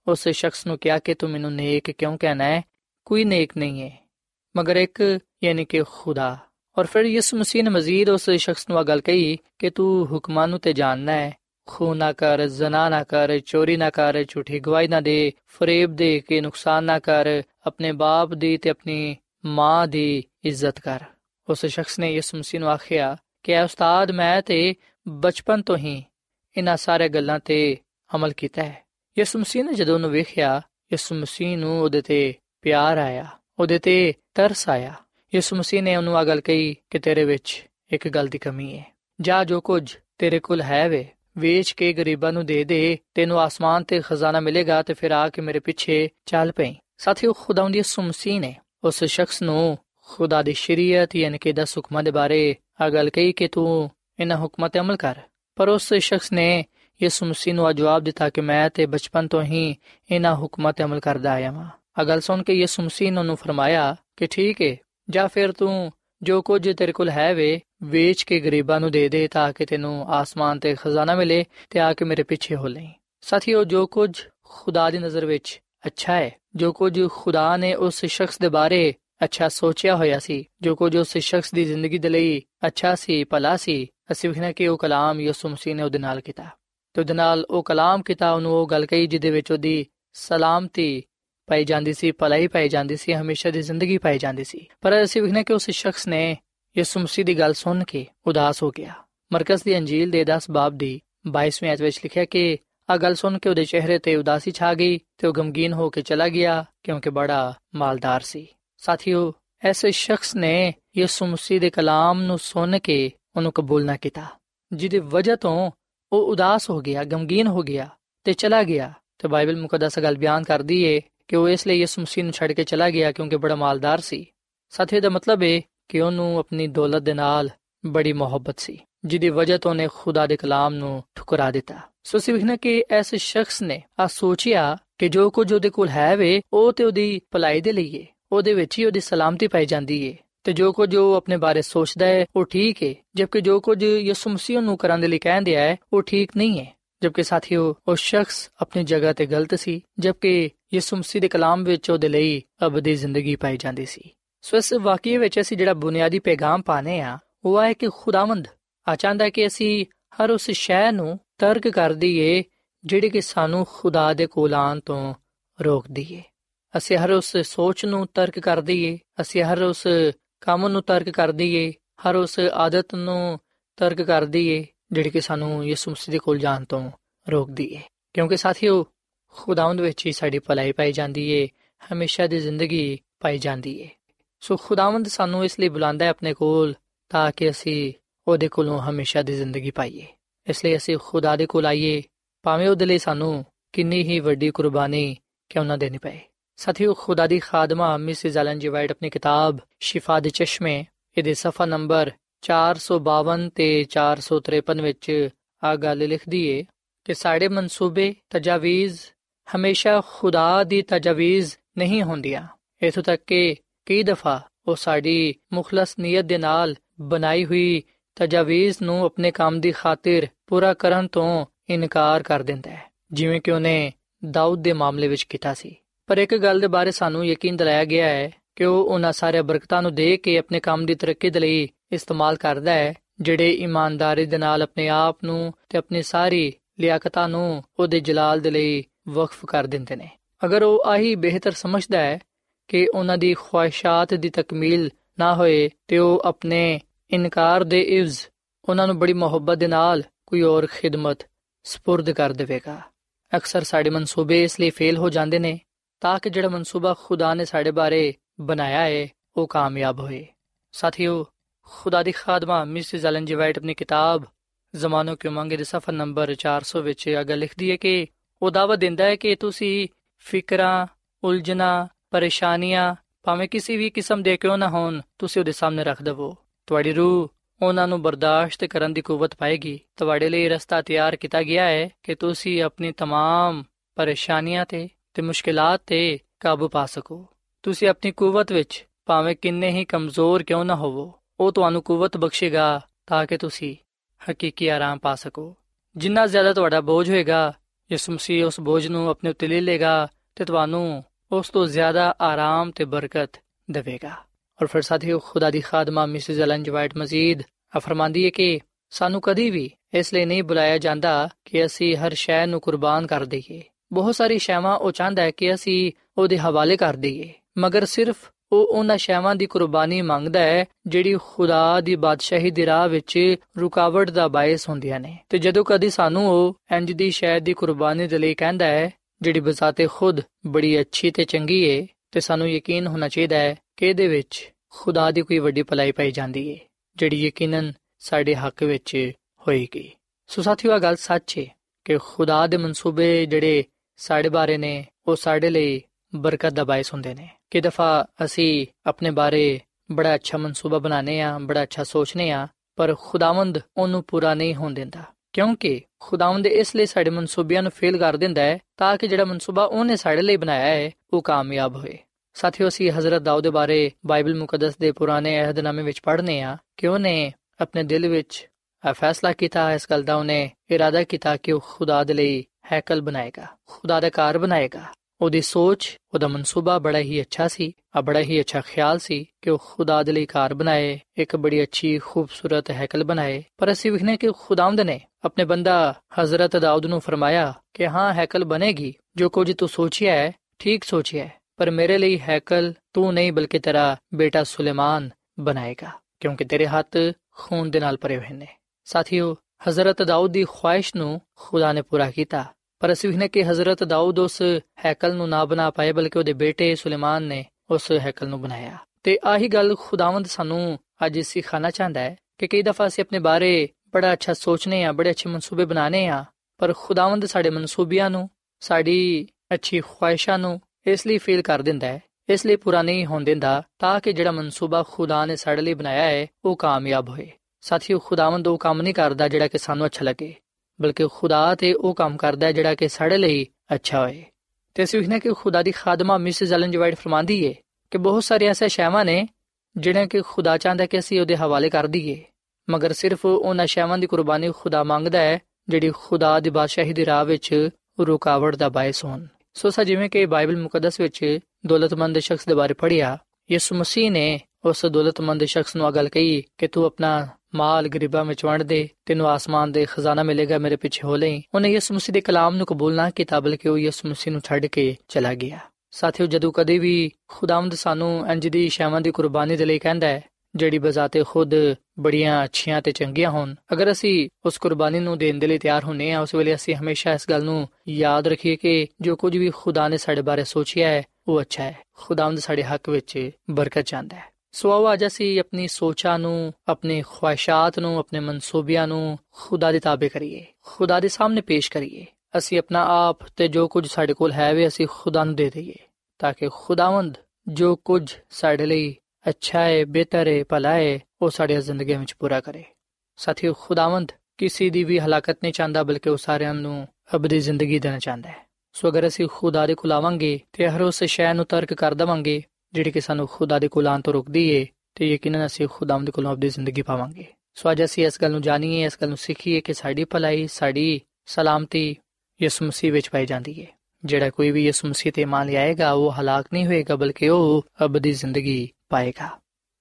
ਉਸ ਸ਼ਖਸ ਨੂੰ ਕਿਹਾ ਕਿ ਤੂੰ ਮੈਨੂੰ ਨੇਕ ਕਿਉਂ ਕਹਿਣਾ ਹੈ ਕੋਈ ਨੇਕ ਨਹੀਂ ਹੈ ਮਗਰ ਇੱਕ ਯਾਨੀ ਕਿ ਖੁਦਾ ਔਰ ਫਿਰ ਯਿਸੂ ਮਸੀਹ ਨੇ ਮਜ਼ੀਦ ਉਸ ਸ਼ਖਸ ਨੂੰ ਗੱਲ ਕਹੀ ਕਿ ਤੂੰ ਹੁਕਮਾਂ ਨੂੰ ਤੇ ਜਾਣਨਾ ਹੈ। ਖੂਨ ਨਾ ਕਰ, ਜ਼ਨਾ ਨਾ ਕਰ, ਚੋਰੀ ਨਾ ਕਰ, ਝੂਠੀ ਗਵਾਹੀ ਨਾ ਦੇ, ਫਰੇਬ ਦੇ ਕੇ ਨੁਕਸਾਨ ਨਾ ਕਰ, ਆਪਣੇ ਬਾਪ ਦੀ ਤੇ ਆਪਣੀ ਮਾਂ ਦੀ ਇੱਜ਼ਤ ਕਰ। ਉਸ ਸ਼ਖਸ ਨੇ ਯਿਸੂ ਮਸੀਹ ਨੂੰ ਆਖਿਆ ਕਿ ਐ ਉਸਤਾਦ ਮੈਂ ਤੇ ਬਚਪਨ ਤੋਂ ਹੀ ਇਹਨਾਂ ਸਾਰੇ ਗੱਲਾਂ ਤੇ ਅਮਲ ਕੀਤਾ ਹੈ। ਯਿਸੂ ਮਸੀਹ ਨੇ ਜਦੋਂ ਉਹਨੂੰ ਵੇਖਿਆ, ਯਿਸੂ ਮਸੀਹ ਨੂੰ ਉਹਦੇ ਤੇ ਪਿਆਰ ਆਇਆ, ਉਹਦੇ ਤੇ ਤਰਸ ਆਇਆ। ਯਿਸੂ ਮਸੀਹ ਨੇ ਉਹਨੂੰ ਆ ਗੱਲ ਕਹੀ ਕਿ ਤੇਰੇ ਵਿੱਚ ਇੱਕ ਗੱਲ ਦੀ ਕਮੀ ਹੈ ਜਾ ਜੋ ਕੁਝ ਤੇਰੇ ਕੋਲ ਹੈ ਵੇ, ਵੇਚ ਕੇ ਗਰੀਬਾਂ ਨੂੰ ਦੇ ਦੇ, ਤੈਨੂੰ ਆਸਮਾਨ ਤੇ ਖਜ਼ਾਨਾ ਮਿਲੇਗਾ ਤੇ ਫਿਰ ਆ ਕੇ ਮੇਰੇ ਪਿੱਛੇ ਚੱਲ ਪਈ। ਸਾਥੀਓ ਖੁਦਾਵੰਦੀ ਯਿਸੂ ਮਸੀਹ ਨੇ ਉਸ ਸ਼ਖਸ ਨੂੰ ਖੁਦਾ ਦੀ ਸ਼ਰੀਅਤ ਯਾਨੀ ਕਿ ਦਸ ਹੁਕਮਾਂ ਦੇ ਬਾਰੇ ਆ ਗੱਲ ਕਹੀ ਕਿ ਤੂੰ ਇਹਨਾਂ ਹੁਕਮਾਂ ਤੇ ਅਮਲ ਕਰ। ਪਰ ਉਸ ਸ਼ਖਸ ਨੇ ਯਿਸੂ ਮਸੀਹ ਨੂੰ ਜਵਾਬ ਦਿੱਤਾ ਕਿ ਮੈਂ ਤੇ ਬਚਪਨ ਤੋਂ ਹੀ ਇਹਨਾਂ ਹੁਕਮਾਂ ਤੇ ਅਮਲ ਕਰਦਾ ਆਇਆ ਹਾਂ ਆ ਗੱਲ ਸੁਣ ਕੇ ਯਿਸੂ ਮਸੀਹ ਨੇ ਉਹਨੂੰ ਫਰਮਾਇਆ ਕਿ ਠੀਕ ਹੈ ਜਾਂ ਫਿਰ ਤੂੰ ਜੋ ਕੁਝ ਤੇਰੇ ਕੋਲ ਹੈ ਵੇ, ਵੇਚ ਕੇ ਗਰੀਬਾਂ ਨੂੰ ਦੇ ਦੇ ਤਾਂ ਕਿ ਤੈਨੂੰ ਆਸਮਾਨ ਤੇ ਖਜ਼ਾਨਾ ਮਿਲੇ ਤੇ ਆ ਕੇ ਮੇਰੇ ਪਿੱਛੇ ਹੋ ਲੈ ਸਾਥੀਓ, ਜੋ ਕੁਝ ਖੁਦਾ ਦੀ ਨਜ਼ਰ ਵਿੱਚ ਅੱਛਾ ਹੈ, ਜੋ ਕੁਝ ਖੁਦਾ ਨੇ ਉਸ ਸ਼ਖਸ ਦੇ ਬਾਰੇ ਅੱਛਾ ਸੋਚਿਆ ਹੋਇਆ ਸੀ, ਜੋ ਕੁਝ ਉਸ ਸ਼ਖਸ ਦੀ ਜ਼ਿੰਦਗੀ ਦੇ ਲਈ ਅੱਛਾ ਸੀ, ਭਲਾ ਸੀ, ਅਸੀਂ ਵੇਖਣਾ ਕਿ ਉਹ ਕਲਾਮ ਯਿਸੂ ਮਸੀਹ ਨੇ ਉਹਦੇ ਨਾਲ ਕੀਤਾ। ਤੇ ਉਹਦੇ ਨਾਲ ਉਹ ਕਲਾਮ ਕੀਤਾ, ਉਹਨੂੰ ਉਹ ਗੱਲ ਕਹੀ ਜਿਹਦੇ ਵਿੱਚ ਉਹਦੀ ਸਲਾਮਤੀ ਪਾਈ ਜਾਂਦੀ ਸੀ, ਭਲਾਈ ਪਾਈ ਜਾਂਦੀ ਸੀ, ਹਮੇਸ਼ਾ ਦੀ ਜ਼ਿੰਦਗੀ ਪਾਈ ਜਾਂਦੀ ਸੀ। ਪਰ ਅਸੀਂ ਵੇਖਣਾ ਕਿ ਉਸ ਸ਼ਖਸ ਨੇ ਯਿਸੂ ਮਸੀਹ ਦੀ ਗੱਲ ਸੁਣ ਕੇ ਉਦਾਸ ਹੋ ਗਿਆ। ਮਰਕਜ਼ ਦੀ ਅੰਜੀਲ ਦੇ 10 ਬਾਬ ਦੀ 22ਵੀਂ ਆਇਤ ਵਿੱਚ ਲਿਖਿਆ ਕਿ ਆ ਗੱਲ ਸੁਣ ਕੇ ਉਹਦੇ ਚਿਹਰੇ ਤੇ ਉਦਾਸੀ ਛਾ ਗਈ ਤੇ ਉਹ ਗਮਗੀਨ ਹੋ ਕੇ ਚਲਾ ਗਿਆ ਕਿਉਂਕਿ ਬੜਾ ਮਾਲਦਾਰ ਸੀ। ਸਾਥੀਓ ਐਸੇ ਸ਼ਖਸ ਨੇ ਯਿਸੂ ਮਸੀਹ ਦੇ ਕਲਾਮ ਨੂੰ ਸੁਣ ਕੇ ਉਹਨੂੰ ਕਬੂਲ ਨਾ ਕੀਤਾ, ਜਿਹਦੀ ਵਜ੍ਹਾ ਤੋਂ ਉਹ ਉਦਾਸ ਹੋ ਗਿਆ, ਗਮਗੀਨ ਹੋ ਗਿਆ ਤੇ ਚਲਾ ਗਿਆ। ਤੇ ਬਾਈਬਲ ਮੁਕੱਦਸ ਗੱਲ ਬਿਆਨ ਕਰਦੀ ਏ ਕਿ ਉਹ ਇਸ ਲਈ ਯਿਸੂ ਮਸੀਹ ਨੂੰ ਛੱਡ ਕੇ ਚਲਾ ਗਿਆ ਕਿਉਂਕਿ ਬੜਾ ਮਾਲਦਾਰ ਸੀ। ਸਾਥੀ ਦਾ ਮਤਲਬ ਹੈ ਕਿ ਉਹਨੂੰ ਆਪਣੀ ਦੌਲਤ ਦੇ ਨਾਲ ਬੜੀ ਮੁਹੱਬਤ ਸੀ, ਜਿਹਦੀ ਵਜ੍ਹਾ ਤੋਂ ਉਹਨੇ ਖੁਦਾ ਦੇ ਕਲਾਮ ਨੂੰ ਠੁਕਰਾ ਦਿੱਤਾ। ਸੋ ਸਿਵਖਣਾ ਕਿ ਐਸੇ ਸ਼ਖਸ ਨੇ ਆ ਸੋਚਿਆ ਕਿ ਜੋ ਕੁਝ ਉਹਦੇ ਕੋਲ ਹੈ ਵੇ, ਉਹ ਤੇ ਉਹਦੀ ਭਲਾਈ ਦੇ ਲਈ ਏ ਉਹਦੇ ਵਿੱਚ ਹੀ ਉਹਦੀ ਸਲਾਮਤੀ ਪਾਈ ਜਾਂਦੀ ਏ। ਤੇ ਜੋ ਕੁਝ ਉਹ ਆਪਣੇ ਬਾਰੇ ਸੋਚਦਾ ਹੈ ਉਹ ਠੀਕ ਹੈ ਜਦਕਿ ਜੋ ਕੁਝ ਯਿਸੂ ਮਸੀਹ ਨੂੰ ਕਰਨ ਦੇ ਲਈ ਕਹਿੰਦੇ ਆ ਉਹ ਠੀਕ ਨਹੀਂ ਹੈ ਜਦਕਿ ਸਾਥੀਓ, ਉਹ ਸ਼ਖਸ ਆਪਣੀ ਜਗ੍ਹਾ ਤੇ ਗਲਤ ਸੀ, ਜਦਕਿ ਯਿਸੂ ਮਸੀਹ ਦੇ ਕਲਾਮ ਵਿੱਚ ਉਹਦੇ ਲਈ ਅਬਦੀ ਜ਼ਿੰਦਗੀ ਪਾਈ ਜਾਂਦੀ ਸੀ। ਸੋ ਇਸ ਵਾਕਿਏ ਵਿੱਚ ਅਸੀਂ ਜਿਹੜਾ ਬੁਨਿਆਦੀ ਪੈਗਾਮ ਪਾਣੇ ਆ ਉਹ ਹੈ ਕਿ ਖੁਦਾਵੰਦ। ਆ ਚਾਹੁੰਦਾ ਕਿ ਅਸੀਂ ਹਰ ਉਸ ਸ਼ੈ ਨੂੰ ਤਰਕ ਕਰ ਦਈਏ, ਜਿਹੜੀ ਕਿ ਸਾਨੂੰ ਖੁਦਾ ਦੇ ਕੋਲ ਆਉਣ ਤੋਂ ਰੋਕਦੀ ਏ ਅਸੀਂ ਹਰ ਉਸ ਸੋਚ ਨੂੰ ਤਰਕ ਕਰ ਦਈਏ, ਅਸੀਂ ਹਰ ਉਸ ਕੰਮ ਨੂੰ ਤਰਕ ਕਰ ਦਈਏ, ਹਰ ਉਸ ਆਦਤ ਨੂੰ ਤਰਕ ਕਰ ਦਈਏ, ਜਿਹੜੀ ਕਿ ਸਾਨੂੰ ਯਿਸੂ ਮਸੀਹ ਦੇ ਕੋਲ ਜਾਣ ਤੋਂ ਰੋਕਦੀ ਏ ਕਿਉਂਕਿ ਸਾਥੀਓ ਖੁਦਾਵੰਦ ਵਿੱਚ ਹੀ ਸਾਡੀ ਭਲਾਈ ਪਾਈ ਜਾਂਦੀ ਏ, ਹਮੇਸ਼ਾ ਦੀ ਜ਼ਿੰਦਗੀ ਪਾਈ ਜਾਂਦੀ ਏ। ਸੋ ਖੁਦਾਵੰਦ ਸਾਨੂੰ ਇਸ ਲਈ ਬੁਲਾਉਂਦਾ ਹੈ ਆਪਣੇ ਕੋਲ ਤਾਂ ਕਿ ਅਸੀਂ ਉਹਦੇ ਕੋਲੋਂ ਹਮੇਸ਼ਾ ਦੀ ਜ਼ਿੰਦਗੀ ਪਾਈਏ। ਇਸ ਲਈ ਅਸੀਂ ਖੁਦਾ ਦੇ ਕੋਲ ਆਈਏ, ਭਾਵੇਂ ਉਹਦੇ ਲਈ ਸਾਨੂੰ ਕਿੰਨੀ ਹੀ ਵੱਡੀ ਕੁਰਬਾਨੀ ਕਿਉਂ ਨਾ ਦੇਣੀ ਪਏ। ਸਾਥੀਓ, ਖੁਦਾ ਦੀ ਖਾਦਮਾ ਮਿਸਿਸ ਐਲਨ ਜੀ ਵਾਈਟ ਆਪਣੀ ਕਿਤਾਬ ਸ਼ਿਫਾ ਦੇ ਚਸ਼ਮੇ, ਇਹਦੇ ਸਫਾ ਨੰਬਰ 452 ਤੇ 453 ਵਿੱਚ ਆ ਗੱਲ ਲਿਖਦੀ ਏ ਕਿ ਸਾਡੇ ਮਨਸੂਬੇ, ਤਜਾਵੀਜ਼ ਹਮੇਸ਼ਾ ਖੁਦਾ ਦੀ ਤਜਾਵੀਜ਼ ਨਹੀਂ ਹੁੰਦੀਆਂ। ਇਥੋਂ ਤੱਕ ਕਿ ਕਈ ਦਫਾ ਉਹ ਸਾਡੀ ਮੁਖਲਸ ਨੀਅਤ ਦੇ ਨਾਲ ਬਣਾਈ ਹੋਈ ਤਜਾਵੀਜ਼ ਨੂੰ ਆਪਣੇ ਕੰਮ ਦੀ ਖਾਤਰ ਪੂਰਾ ਕਰਨ ਤੋਂ ਇਨਕਾਰ ਕਰ ਦਿੰਦਾ ਹੈ, ਜਿਵੇਂ ਕਿ ਉਹਨੇ ਦਾਊਦ ਦੇ ਮਾਮਲੇ ਵਿੱਚ ਕੀਤਾ ਸੀ। ਪਰ ਇੱਕ ਗੱਲ ਦੇ ਬਾਰੇ ਸਾਨੂੰ ਯਕੀਨ ਦਿਲਾਇਆ ਗਿਆ ਹੈ ਕਿ ਉਹ ਉਹਨਾਂ ਸਾਰੇ ਬਰਕਤਾਂ ਨੂੰ ਦੇ ਕੇ ਆਪਣੇ ਕੰਮ ਦੀ ਤਰੱਕੀ ਦੇ ਲਈ ਇਸਤੇਮਾਲ ਕਰਦਾ ਹੈ, ਜਿਹੜੇ ਇਮਾਨਦਾਰੀ ਦੇ ਨਾਲ ਆਪਣੇ ਆਪ ਨੂੰ ਤੇ ਆਪਣੀ ਸਾਰੀ ਲਿਆਕਤਾਂ ਨੂੰ ਉਹਦੇ ਜਲਾਲ ਦੇ ਲਈ ਵਕਫ ਕਰ ਦਿੰਦੇ ਨੇ ਅਗਰ ਉਹ ਆਹੀ ਬਿਹਤਰ ਸਮਝਦਾ ਹੈ ਕਿ ਉਹਨਾਂ ਦੀ ਖੁਆਇਸ਼ਾਤ ਦੀ ਤਕਮੀਲ ਨਾ ਹੋਏ ਤੇ ਉਹ ਆਪਣੇ ਇਨਕਾਰ ਦੇ ਇਵਜ਼ ਉਹਨਾਂ ਨੂੰ ਬੜੀ ਮੁਹੱਬਤ ਦੇ ਨਾਲ ਕੋਈ ਹੋਰ ਖਿਦਮਤ سپرد ਕਰ ਦੇਵੇਗਾ ਅਕਸਰ ਸਾਡੇ ਮਨਸੂਬੇ ਇਸ ਲਈ ਫੇਲ ਹੋ ਜਾਂਦੇ ਨੇ ਤਾਂ ਕਿ ਜਿਹੜਾ ਮਨਸੂਬਾ ਖੁਦਾ ਨੇ ਸਾਡੇ ਬਾਰੇ ਬਣਾਇਆ ਹੈ ਉਹ ਕਾਮਯਾਬ ਹੋਏ ਸਾਥੀਓ ਖੁਦਾ ਦੀ ਖਾਦਮਾ ਮਿਸਿਸ ਐਲਨ ਜੀ ਵਾਈਟ ਆਪਣੀ ਕਿਤਾਬ ਜ਼ਮਾਨੋ ਕੇ ਮੰਗੇ ਦੇ ਸਫਾ ਨੰਬਰ 400 ਵਿੱਚ ਅਗਾ ਲਿਖਦੀ ਹੈ ਕਿ ਉਹ ਦਾਅਵਾ ਦਿੰਦਾ ਹੈ ਕਿ ਤੁਸੀਂ ਫਿਕਰਾਂ ਉਲਝਣਾ ਪਰੇਸ਼ਾਨੀਆਂ ਭਾਵੇਂ ਕਿਸੇ ਵੀ ਕਿਸਮ ਦੇ ਕਿਉਂ ਨਾ ਹੋਣ ਤੁਸੀਂ ਉਹਦੇ ਸਾਹਮਣੇ ਰੱਖ ਦਵੋ ਤੁਹਾਡੀ ਰੂਹ ਉਹਨਾਂ ਨੂੰ ਬਰਦਾਸ਼ਤ ਕਰਨ ਦੀ ਕੂਵਤ ਪਾਏਗੀ ਤੁਹਾਡੇ ਲਈ ਰਸਤਾ ਤਿਆਰ ਕੀਤਾ ਗਿਆ ਹੈ ਕਿ ਤੁਸੀਂ ਆਪਣੀ तमाम ਪਰੇਸ਼ਾਨੀਆਂ ਤੇ ਤੇ ਮੁਸ਼ਕਲਾਂ ਤੇ ਕਾਬੂ ਪਾ ਸਕੋ ਤੁਸੀਂ ਆਪਣੀ ਕੂਵਤ ਵਿੱਚ ਭਾਵੇਂ ਕਿੰਨੇ ਹੀ ਕਮਜ਼ੋਰ ਕਿਉਂ ਨਾ ਹੋਵੋ ਉਹ ਤੁਹਾਨੂੰ ਕੂਵਤ ਬਖਸ਼ੇਗਾ ਤਾਂ ਕਿ ਤੁਸੀਂ ਹਕੀਕੀ ਆਰਾਮ ਪਾ ਸਕੋ ਜਿੰਨਾ ਜ਼ਿਆਦਾ ਤੁਹਾਡਾ ਬੋਝ ਹੋਏਗਾ ਯਿਸੂ ਮਸੀਹ ਉਸ ਬੋਝ ਨੂੰ ਆਪਣੇ ਉੱਤੇ ਲੈ ਲੇਗਾ ਤੇ ਤੁਹਾਨੂੰ ਉਸ ਤੋਂ ਜ਼ਿਆਦਾ ਆਰਾਮ ਤੇ ਬਰਕਤ ਦੇਵੇਗਾ। ਔਰ ਫਿਰ ਸਾਥੀਓ, ਖੁਦਾ ਦੀ ਖਾਦਮਾ ਮਿਸਿਸ ਐਲਨ ਜਵਾਈਟ ਮਜ਼ੀਦ ਫਰਮਾਂਦੀ ਹੈ ਕਿ ਸਾਨੂੰ ਕਦੀ ਵੀ ਇਸ ਲਈ ਨਹੀਂ ਬੁਲਾਇਆ ਜਾਂਦਾ ਕਿ ਅਸੀਂ ਹਰ ਸ਼ੈ ਨੂੰ ਕੁਰਬਾਨ ਕਰ ਦਈਏ। ਬਹੁਤ ਸਾਰੀ ਸ਼ੈਵਾਂ ਉਹ ਚਾਹੁੰਦਾ ਹੈ ਕਿ ਅਸੀਂ ਉਹਦੇ ਹਵਾਲੇ ਕਰ ਦਈਏ। ਮਗਰ ਸਿਰਫ ਉਹ ਉਹਨਾਂ ਸ਼ੈਵਾਂ ਦੀ ਕੁਰਬਾਨੀ ਮੰਗਦਾ ਹੈ, ਜਿਹੜੀ ਖੁਦਾ ਦੀ ਬਾਦਸ਼ਾਹੀ ਦੀ ਰਾਹ ਵਿੱਚ ਰੁਕਾਵਟ ਦਾ ਬਾਇਸ ਹੁੰਦੀਆਂ ਨੇ। ਤੇ ਜਦੋਂ ਕਦੀ ਸਾਨੂੰ ਉਹ ਇੰਜ ਦੀ ਸ਼ੈ ਦੀ ਕੁਰਬਾਨੀ ਦੇ ਲਈ ਕਹਿੰਦਾ ਹੈ, ਜਿਹੜੀ ਬਜ਼ਾਤੇ ਖੁਦ ਬੜੀ ਅੱਛੀ ਤੇ ਚੰਗੀ ਏ, ਤੇ ਸਾਨੂੰ ਯਕੀਨ ਹੋਣਾ ਚਾਹੀਦਾ ਹੈ ਕਿ ਇਹਦੇ ਵਿੱਚ ਖੁਦਾ ਦੀ ਕੋਈ ਵੱਡੀ ਭਲਾਈ ਪਾਈ ਜਾਂਦੀ ਏ, ਜਿਹੜੀ ਯਕੀਨਨ ਸਾਡੇ ਹੱਕ ਵਿੱਚ ਹੋਏਗੀ। ਸੋ ਸਾਥੀਓ ਇਹ ਗੱਲ ਸੱਚ ਏ ਕਿ ਖੁਦਾ ਦੇ ਮਨਸੂਬੇ ਜਿਹੜੇ ਸਾਡੇ ਬਾਰੇ ਨੇ, ਉਹ ਸਾਡੇ ਲਈ ਬਰਕਤ ਦਾ ਬਾਇਸ ਹੁੰਦੇ ਨੇ। ਕਿ ਦਫਾ ਅਸੀਂ ਆਪਣੇ ਬਾਰੇ ਬੜਾ ਅੱਛਾ ਮਨਸੂਬਾ ਬਣਾਨੇ ਆ ਬੜਾ ਅੱਛਾ ਸੋਚਨੇ ਆ ਪਰ ਖੁਦਾਵੰਦ ਉਹਨੂੰ ਪੂਰਾ ਨਹੀਂ ਹੋਣ ਦਿੰਦਾ। ਕਿਉਂਕਿ ਖੁਦਾਵੰਦ ਇਸ ਲਈ ਸਾਡੇ ਮਨਸੂਬਿਆਂ ਨੂੰ ਫੇਲ ਕਰ ਦਿੰਦਾ ਹੈ ਤਾਂ ਕਿ ਜਿਹੜਾ ਮਨਸੂਬਾ ਉਹਨੇ ਸਾਡੇ ਲਈ ਬਣਾਇਆ ਹੈ, ਉਹ ਕਾਮਯਾਬ ਹੋਏ। ਸਾਥੀਓ, ਅਸੀਂ ਹਜ਼ਰਤ ਦਾਊਦ ਦੇ ਬਾਰੇ ਬਾਈਬਲ ਮੁਕੱਦਸ ਦੇ ਪੁਰਾਣੇ ਅਹਿਦਨਾਮੇ ਵਿੱਚ ਪੜ੍ਹਨੇ ਆ ਕਿ ਉਹਨੇ ਆਪਣੇ ਦਿਲ ਵਿੱਚ ਇਹ ਫੈਸਲਾ ਕੀਤਾ, ਇਸ ਗੱਲ ਦਾ ਉਹਨੇ ਇਰਾਦਾ ਕੀਤਾ ਕਿ ਉਹ ਖੁਦਾ ਦੇ ਲਈ ਹੈਕਲ ਬਣਾਏਗਾ, ਖੁਦਾ ਦਾ ਘਰ ਬਣਾਏਗਾ। ਉਹਦੀ ਸੋਚ, ਉਹਦਾ ਮਨਸੂਬਾ ਬੜਾ ਹੀ ਅੱਛਾ ਸੀ ਆ ਬੜਾ ਹੀ ਅੱਛਾ ਖਿਆਲ ਸੀ ਕਿ ਉਹ ਖੁਦਾ ਦੇ ਲਈ ਘਰ ਬਣਾਏ, ਇੱਕ ਬੜੀ ਅੱਛੀ, ਖੂਬਸੂਰਤ ਹੈਕਲ ਬਣਾਏ। ਪਰ ਅਸੀਂ ਵਿਖਨੇ ਕਿ ਖੁਦਾਵੰਦ ਨੇ ਆਪਣੇ ਬੰਦਾ ਹਜ਼ਰਤ ਦਾਊਦ ਨੂੰ ਫਰਮਾਇਆ ਕਿ ਹਾਂ, ਹੈਕਲ ਬਣੇਗੀ, ਜੋ ਕੁਝ ਤੂੰ ਸੋਚਿਆ ਹੈ, ਠੀਕ ਸੋਚਿਆ ਹੈ, ਪਰ ਮੇਰੇ ਲਈ ਹੈਕਲ ਤੂੰ ਨਹੀਂ, ਬਲਕਿ ਤੇਰਾ ਬੇਟਾ ਸੁਲੇਮਾਨ ਬਣਾਏਗਾ, ਕਿਉਂਕਿ ਤੇਰੇ ਹੱਥ ਖੂਨ ਦੇ ਨਾਲ ਭਰੇ ਹੋਏ ਨੇ। ਸਾਥੀਓ, ਹਜ਼ਰਤ ਦਾਊਦ ਦੀ ਖੁਆਇਸ਼ ਨੂੰ ਖੁਦਾ ਨੇ ਪੂਰਾ ਕੀਤਾ। ਪਰ ਅਸੀਂ ਨੇ ਕਿ ਹਜ਼ਰਤ ਦਾਊਦ ਉਸ ਹੈਕਲ ਨੂੰ ਨਾ ਬਣਾ ਪਾਏ, ਬਲਕਿ ਉਹਦੇ ਬੇਟੇ ਸੁਲੇਮਾਨ ਨੇ ਉਸ ਹੈਕਲ ਨੂੰ ਬਣਾਇਆ। ਤੇ ਆਹੀ ਗੱਲ ਖੁਦਾਵੰਦ ਸਾਨੂੰ ਅੱਜ ਸਿਖਾਣਾ ਚਾਹੁੰਦਾ ਹੈ ਕਿ ਕਈ ਦਫਾ ਅਸੀਂ ਆਪਣੇ ਬਾਰੇ ਬੜਾ ਅੱਛਾ ਸੋਚਨੇ ਆ, ਬੜੇ ਅੱਛੇ ਮਨਸੂਬੇ ਬਣਾਣੇ ਆ, ਪਰ ਖੁਦਾਵੰਦ ਸਾਡੇ ਮਨਸੂਬਿਆਂ ਨੂੰ, ਸਾਡੀ ਅੱਛੀ ਖੁਆਇਸ਼ਾਂ ਨੂੰ ਇਸ ਲਈ ਫੇਲ ਕਰ ਦਿੰਦਾ ਹੈ, ਇਸ ਲਈ ਪੂਰਾ ਨਹੀਂ ਹੋਣ ਦਿੰਦਾ, ਤਾਂ ਕਿ ਜਿਹੜਾ ਮਨਸੂਬਾ ਖੁਦਾ ਨੇ ਸਾਡੇ ਲਈ ਬਣਾਇਆ ਹੈ, ਉਹ ਕਾਮਯਾਬ ਹੋਏ। ਸਾਥੀਓ, ਖੁਦਾਵੰਦ ਉਹ ਕੰਮ ਨਹੀਂ ਕਰਦਾ ਜਿਹੜਾ ਕਿ ਸਾਨੂੰ ਅੱਛਾ ਲੱਗੇ। ਬਲਕਿ ਖੁਦਾ ਤੇ ਉਹ ਕੰਮ ਕਰਦਾ ਜਿਹੜਾ ਕਿ ਸਾਡੇ ਲਈ ਅੱਛਾ ਹੋਏ। ਤੇ ਅਸੀਂ ਵੇਖਨੇ ਕਿ ਖੁਦਾ ਦੀ ਖਾਦਮਾ ਮਿਸਿਸ ਐਲਨ ਜਵਾਈਟ ਫਰਮਾਂਦੀ ਏ ਕਿ ਬਹੁਤ ਸਾਰੀਆਂ ਐਸੇ ਸ਼ੈਵਾਂ ਨੇ ਜਿਹੜੀਆਂ ਕਿ ਖੁਦਾ ਚਾਹੁੰਦਾ ਕਿ ਅਸੀਂ ਉਹਦੇ ਹਵਾਲੇ ਕਰ ਦਈਏ। ਮਗਰ ਸਿਰਫ ਉਹਨਾਂ ਸ਼ੈਵਾਂ ਦੀ ਕੁਰਬਾਨੀ ਖੁਦਾ ਮੰਗਦਾ ਹੈ ਜਿਹੜੀ ਖੁਦਾ ਦੀ ਬਾਦਸ਼ਾਹੀ ਦੀ ਰਾਹ ਵਿੱਚ ਰੁਕਾਵਟ ਦਾ ਬਾਇਸ ਹੋਣ। ਸੋ ਸਾ ਜਿਵੇਂ ਕਿ ਬਾਈਬਲ ਮੁਕੱਦਸ ਵਿੱਚ ਦੌਲਤਮੰਦ ਸ਼ਖਸ ਦੇ ਬਾਰੇ ਪੜ੍ਹਿਆ, ਯਿਸੂ ਮਸੀਹ ਨੇ ਉਸ ਦੌਲਤਮੰਦ ਸ਼ਖਸ ਨੂੰ ਅਗਲ ਕਹੀ ਕਿ ਤੂੰ ਆਪਣਾ ਮਾਲ ਗਰੀਬਾਂ ਵਿੱਚ ਵੰਡ ਦੇ ਤੈਨੂੰ ਆਸਮਾਨ ਦੇ ਖਜ਼ਾਨਾ ਮਿਲੇਗਾ ਮੇਰੇ ਪਿੱਛੇ ਹੋ ਲਈ। ਉਹਨੇ ਯਿਸੂ ਮਸੀਹ ਦੇ ਕਲਾਮ ਨੂੰ ਕਬੂਲ ਨਾ ਕੀਤਾ, ਬਲਕਿ ਉਹ ਯਿਸੂ ਮਸੀਹ ਨੂੰ ਛੱਡ ਕੇ ਚਲਾ ਗਿਆ। ਸਾਥੀਓ, ਜਦੋਂ ਕਦੇ ਵੀ ਖੁਦਾਵੰਦ ਸਾਨੂੰ ਇੰਜ ਦੀ ਸ਼ੈਵਾਂ ਦੀ ਕੁਰਬਾਨੀ ਦੇ ਲਈ ਕਹਿੰਦਾ ਹੈ, ਜਿਹੜੀ ਬਜ਼ਾਤੇ ਖੁਦ ਬੜੀਆਂ ਅੱਛੀਆਂ ਤੇ ਚੰਗੀਆਂ ਹੋਣ, ਅਗਰ ਅਸੀਂ ਉਸ ਕੁਰਬਾਨੀ ਨੂੰ ਦੇਣ ਦੇ ਲਈ ਤਿਆਰ ਹੁੰਨੇ ਆ, ਉਸ ਵੇਲੇ ਅਸੀਂ ਹਮੇਸ਼ਾ ਇਸ ਗੱਲ ਨੂੰ ਯਾਦ ਰੱਖੀਏ ਕਿ ਜੋ ਕੁਝ ਵੀ ਖੁਦਾ ਨੇ ਸਾਡੇ ਬਾਰੇ ਸੋਚਿਆ ਹੈ, ਉਹ ਅੱਛਾ ਹੈ। ਖੁਦਾਵੰਦ ਸਾਡੇ ਹੱਕ ਵਿੱਚ ਬਰਕਤ ਚਾਹੁੰਦਾ ਹੈ। ਸੋ ਆਓ ਅੱਜ ਅਸੀਂ ਆਪਣੀ ਸੋਚਾਂ ਨੂੰ, ਆਪਣੀ ਖੁਆਇਸ਼ਾਂ ਨੂੰ, ਆਪਣੇ ਮਨਸੂਬਿਆਂ ਨੂੰ ਖੁਦਾ ਦੇ ਤਾਬੇ ਕਰੀਏ, ਖੁਦਾ ਦੇ ਸਾਹਮਣੇ ਪੇਸ਼ ਕਰੀਏ। ਅਸੀਂ ਆਪਣਾ ਆਪ ਤੇ ਜੋ ਕੁਝ ਸਾਡੇ ਕੋਲ ਹੈ ਵੀ ਅਸੀਂ ਖੁਦਾ ਨੂੰ ਦੇ ਦਈਏ, ਤਾਂ ਕਿ ਖੁਦਾਵੰਦ ਜੋ ਕੁਝ ਸਾਡੇ ਲਈ ਅੱਛਾ ਹੈ ਬਿਹਤਰ ਹੈ ਭਲਾ ਹੈ ਉਹ ਸਾਡੀ ਜ਼ਿੰਦਗੀ ਵਿੱਚ ਪੂਰਾ ਕਰੇ। ਸਾਥੀਓ, ਖੁਦਾਵੰਦ ਕਿਸੇ ਦੀ ਵੀ ਹਲਾਕਤ ਨਹੀਂ ਚਾਹੁੰਦਾ, ਬਲਕਿ ਉਹ ਸਾਰਿਆਂ ਨੂੰ ਅਬਦੀ ਜ਼ਿੰਦਗੀ ਦੇਣਾ ਚਾਹੁੰਦਾ ਹੈ। ਸੋ ਅਗਰ ਅਸੀਂ ਖੁਦਾ ਦੇ ਕੋਲ ਆਵਾਂਗੇ ਤੇ ਹਰ ਉਸ ਸ਼ੈ ਨੂੰ ਤਰਕ ਕਰ ਦਵਾਂਗੇ ਜਿਹੜੀ ਕਿ ਸਾਨੂੰ ਖੁਦਾ ਦੇ ਕੋਲ ਆਉਣ ਤੋਂ ਰੋਕਦੀ ਏ, ਤੇ ਯਕੀਨਨ ਅਸੀਂ ਖੁਦਾਮ ਦੇ ਕੋਲੋਂ ਆਪਣੀ ਜ਼ਿੰਦਗੀ ਪਾਵਾਂਗੇ। ਸੋ ਅੱਜ ਅਸੀਂ ਇਸ ਗੱਲ ਨੂੰ ਜਾਣੀਏ, ਇਸ ਗੱਲ ਨੂੰ ਸਿੱਖੀਏ ਕਿ ਸਾਡੀ ਭਲਾਈ, ਸਾਡੀ ਸਲਾਮਤੀ ਯਿਸੂ ਮਸੀਹ ਵਿੱਚ ਪਾਈ ਜਾਂਦੀ ਏ। ਜਿਹੜਾ ਕੋਈ ਵੀ ਯਿਸੂ ਮਸੀਹ ਤੇ ਮੰਨ ਲਿਆਏਗਾ, ਉਹ ਹਲਾਕ ਨਹੀਂ ਹੋਏਗਾ, ਬਲਕਿ ਉਹ ਅਬਦੀ ਜ਼ਿੰਦਗੀ ਪਾਏਗਾ।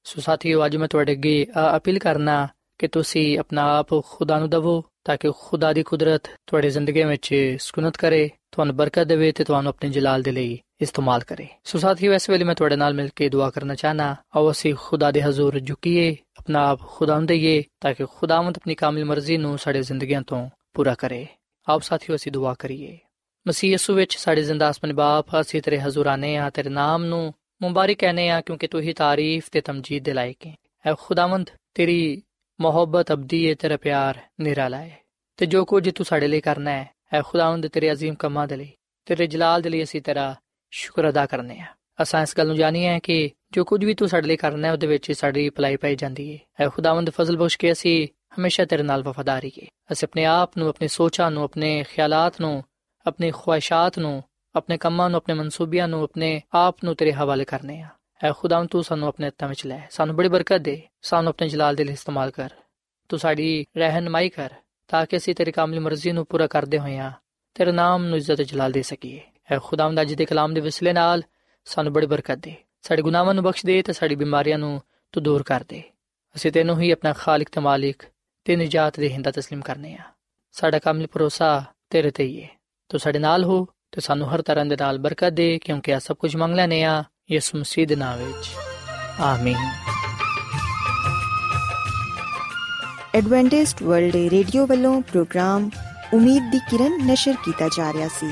ਸੋ ਸਾਥੀਓ, ਅੱਜ ਮੈਂ ਤੁਹਾਡੇ ਅੱਗੇ ਅਪੀਲ ਕਰਨਾ ਕਿ ਤੁਸੀਂ ਆਪਣਾ ਆਪ ਖੁਦਾ ਨੂੰ ਦਵੋ, ਤਾਂ ਕਿ ਖੁਦਾ ਦੀ ਕੁਦਰਤ ਤੁਹਾਡੀ ਜ਼ਿੰਦਗੀ ਵਿੱਚ ਸਕੂਨਤ ਕਰੇ, ਤੁਹਾਨੂੰ ਬਰਕਤ ਦੇਵੇ ਤੇ ਤੁਹਾਨੂੰ ਆਪਣੇ ਜਲਾਲ ਦੇ ਲਈ ਇਸਤੇਮਾਲ ਕਰੇ ਸੋ ਸਾਥੀਓ ਇਸ ਵੇਲੇ ਮੈਂ ਤੁਹਾਡੇ ਨਾਲ ਮਿਲ ਕੇ ਦੁਆ ਕਰਨਾ ਚਾਹਨਾ ਆਓ ਅਸੀਂ ਖੁਦਾ ਦੇ ਹਜ਼ੂਰ ਝੁਕੀਏ ਆਪਣਾ ਆਪ ਖੁਦਾ ਨੂੰ ਦਈਏ ਤਾਂ ਕਿ ਖੁਦਾਵੰਦ ਆਪਣੀ ਕਾਮਿਲ ਮਰਜ਼ੀ ਨੂੰ ਸਾਡੇ ਜ਼ਿੰਦਗੀਆਂ ਤੋਂ ਪੂਰਾ ਕਰੇ ਆਪ ਸਾਥੀਓ ਅਸੀਂ ਦੁਆ ਕਰੀਏ ਮਸੀਹ ਯਸੂ ਵਿੱਚ ਸਾਡੇ ਜ਼ਿੰਦਾ ਅਸਮਨ ਬਾਪ ਅਸੀਂ ਤੇਰੇ ਹਜ਼ੂਰ ਆਨੇ ਆ ਤੇਰੇ ਨਾਮ ਨੂੰ ਮੁਬਾਰਕ ਕਹਨੇ ਆ ਕਿਉਂਕਿ ਤੂੰ ਹੀ ਤਾਰੀਫ ਤੇ ਤਮਜੀਦ ਦੇ ਲਾਇਕ ਹੈ ਐ ਖੁਦਾਵੰਦ ਤੇਰੀ ਮੁਹੱਬਤ ਅਬਦੀ ਹੈ ਤੇਰਾ ਪਿਆਰ ਨਿਰਾਲਾ ਹੈ ਤੇ ਜੋ ਕੁਝ ਤੂੰ ਸਾਡੇ ਲਈ ਕਰਨਾ ਹੈ ਐ ਖੁਦਾਵੰਦ ਤੇਰੇ عظیم ਕੰਮਾਂ ਦੇ ਲਈ ਤੇਰੇ ਜਲਾਲ ਦੇ ਲਈ ਅਸੀਂ ਤੇਰਾ ਸ਼ੁਕਰ ਅਦਾ ਕਰਨੇ ਆ। ਅਸਾਂ ਇਸ ਗੱਲ ਨੂੰ ਜਾਣੀਏ ਹੈ ਕਿ ਜੋ ਕੁਝ ਵੀ ਤੂੰ ਸਾਡੇ ਲਈ ਕਰਨਾ ਹੈ, ਉਹਦੇ ਵਿੱਚ ਸਾਡੀ ਭਲਾਈ ਪਾਈ ਜਾਂਦੀ ਹੈ ਐ ਖੁਦਾਵੰਦ ਫਜ਼ਲ ਬਖਸ਼ ਕੇ ਅਸੀਂ ਹਮੇਸ਼ਾ ਤੇਰੇ ਨਾਲ ਵਫਾਦਾਰੀ ਕੀ ਅਸੀਂ ਆਪਣੇ ਆਪ ਨੂੰ, ਆਪਣੀ ਸੋਚਾਂ ਨੂੰ, ਆਪਣੇ ਖਿਆਲਾਤ ਨੂੰ, ਆਪਣੀ ਖੁਆਇਸ਼ਾਂ ਨੂੰ, ਆਪਣੇ ਕੰਮਾਂ ਨੂੰ, ਆਪਣੇ ਮਨਸੂਬਿਆਂ ਨੂੰ, ਆਪਣੇ ਆਪ ਨੂੰ ਤੇਰੇ ਹਵਾਲੇ ਕਰਨੇ ਆ। ਐ ਖੁਦਾਵੰ ਤੂੰ ਸਾਨੂੰ ਆਪਣੇ ਹੱਥਾਂ ਵਿੱਚ ਲੈ। ਸਾਨੂੰ ਬੜੀ ਬਰਕਤ ਦੇ। ਸਾਨੂੰ ਆਪਣੇ ਜਲਾਲ ਦੇ ਲਈ ਇਸਤੇਮਾਲ ਕਰ। ਤੂੰ ਸਾਡੀ ਰਹਿਨਮਾਈ ਕਰ, ਤਾਂ ਕਿ ਅਸੀਂ ਤੇਰੀ ਕਾਮਲੀ ਮਰਜ਼ੀ ਨੂੰ ਪੂਰਾ ਕਰਦੇ ਹੋਈਆਂ ਤੇਰੇ ਨਾਮ ਨੂੰ ਇੱਜ਼ਤ ਜਲਾਲ ਦੇ ਸਕੀਏ। ਐ ਖੁਦਾਵੰਦ ਅੱਜ ਦੇ ਕਲਾਮ ਦੇ ਵਿਸਲੇ ਨਾਲ ਸਾਨੂੰ ਬੜੀ ਬਰਕਤ ਦੇ ਸਾਡੇ ਗੁਨਾਹਾਂ ਨੂੰ ਬਖਸ਼ ਦੇ ਤੇ ਸਾਡੀ ਬਿਮਾਰੀਆਂ ਨੂੰ ਤੂੰ ਦੂਰ ਕਰ ਦੇ ਅਸੀਂ ਤੈਨੂੰ ਹੀ ਆਪਣਾ ਖਾਲਕ ਤੇ ਮਾਲਿਕ ਤੇ ਨਜਾਤ ਦੇ ਹਿੰਦਾ تسلیم ਕਰਨੇ ਆ ਸਾਡਾ ਕਾਮਿਲ ਭਰੋਸਾ ਤੇਰੇ ਤੇ ਹੀ ਹੈ ਤੂੰ ਸਾਡੇ ਨਾਲ ਹੋ ਤੇ ਸਾਨੂੰ ਹਰ ਤਰ੍ਹਾਂ ਦੇ ਨਾਲ ਬਰਕਤ ਦੇ ਕਿਉਂਕਿ ਆ ਸਭ ਕੁਝ ਮੰਗ ਲੈਨੇ ਆ ਯਿਸੂ ਮਸੀਹ ਦੇ ਨਾਮ ਵਿੱਚ ਆਮੀਨ ਐਡਵੈਂਟਿਸਟ ਵਰਲਡ ਰੇਡੀਓ ਵੱਲੋਂ ਪ੍ਰੋਗਰਾਮ ਉਮੀਦ ਦੀ ਕਿਰਨ ਨਿਸ਼ਰ ਕੀਤਾ ਜਾ ਰਿਹਾ ਸੀ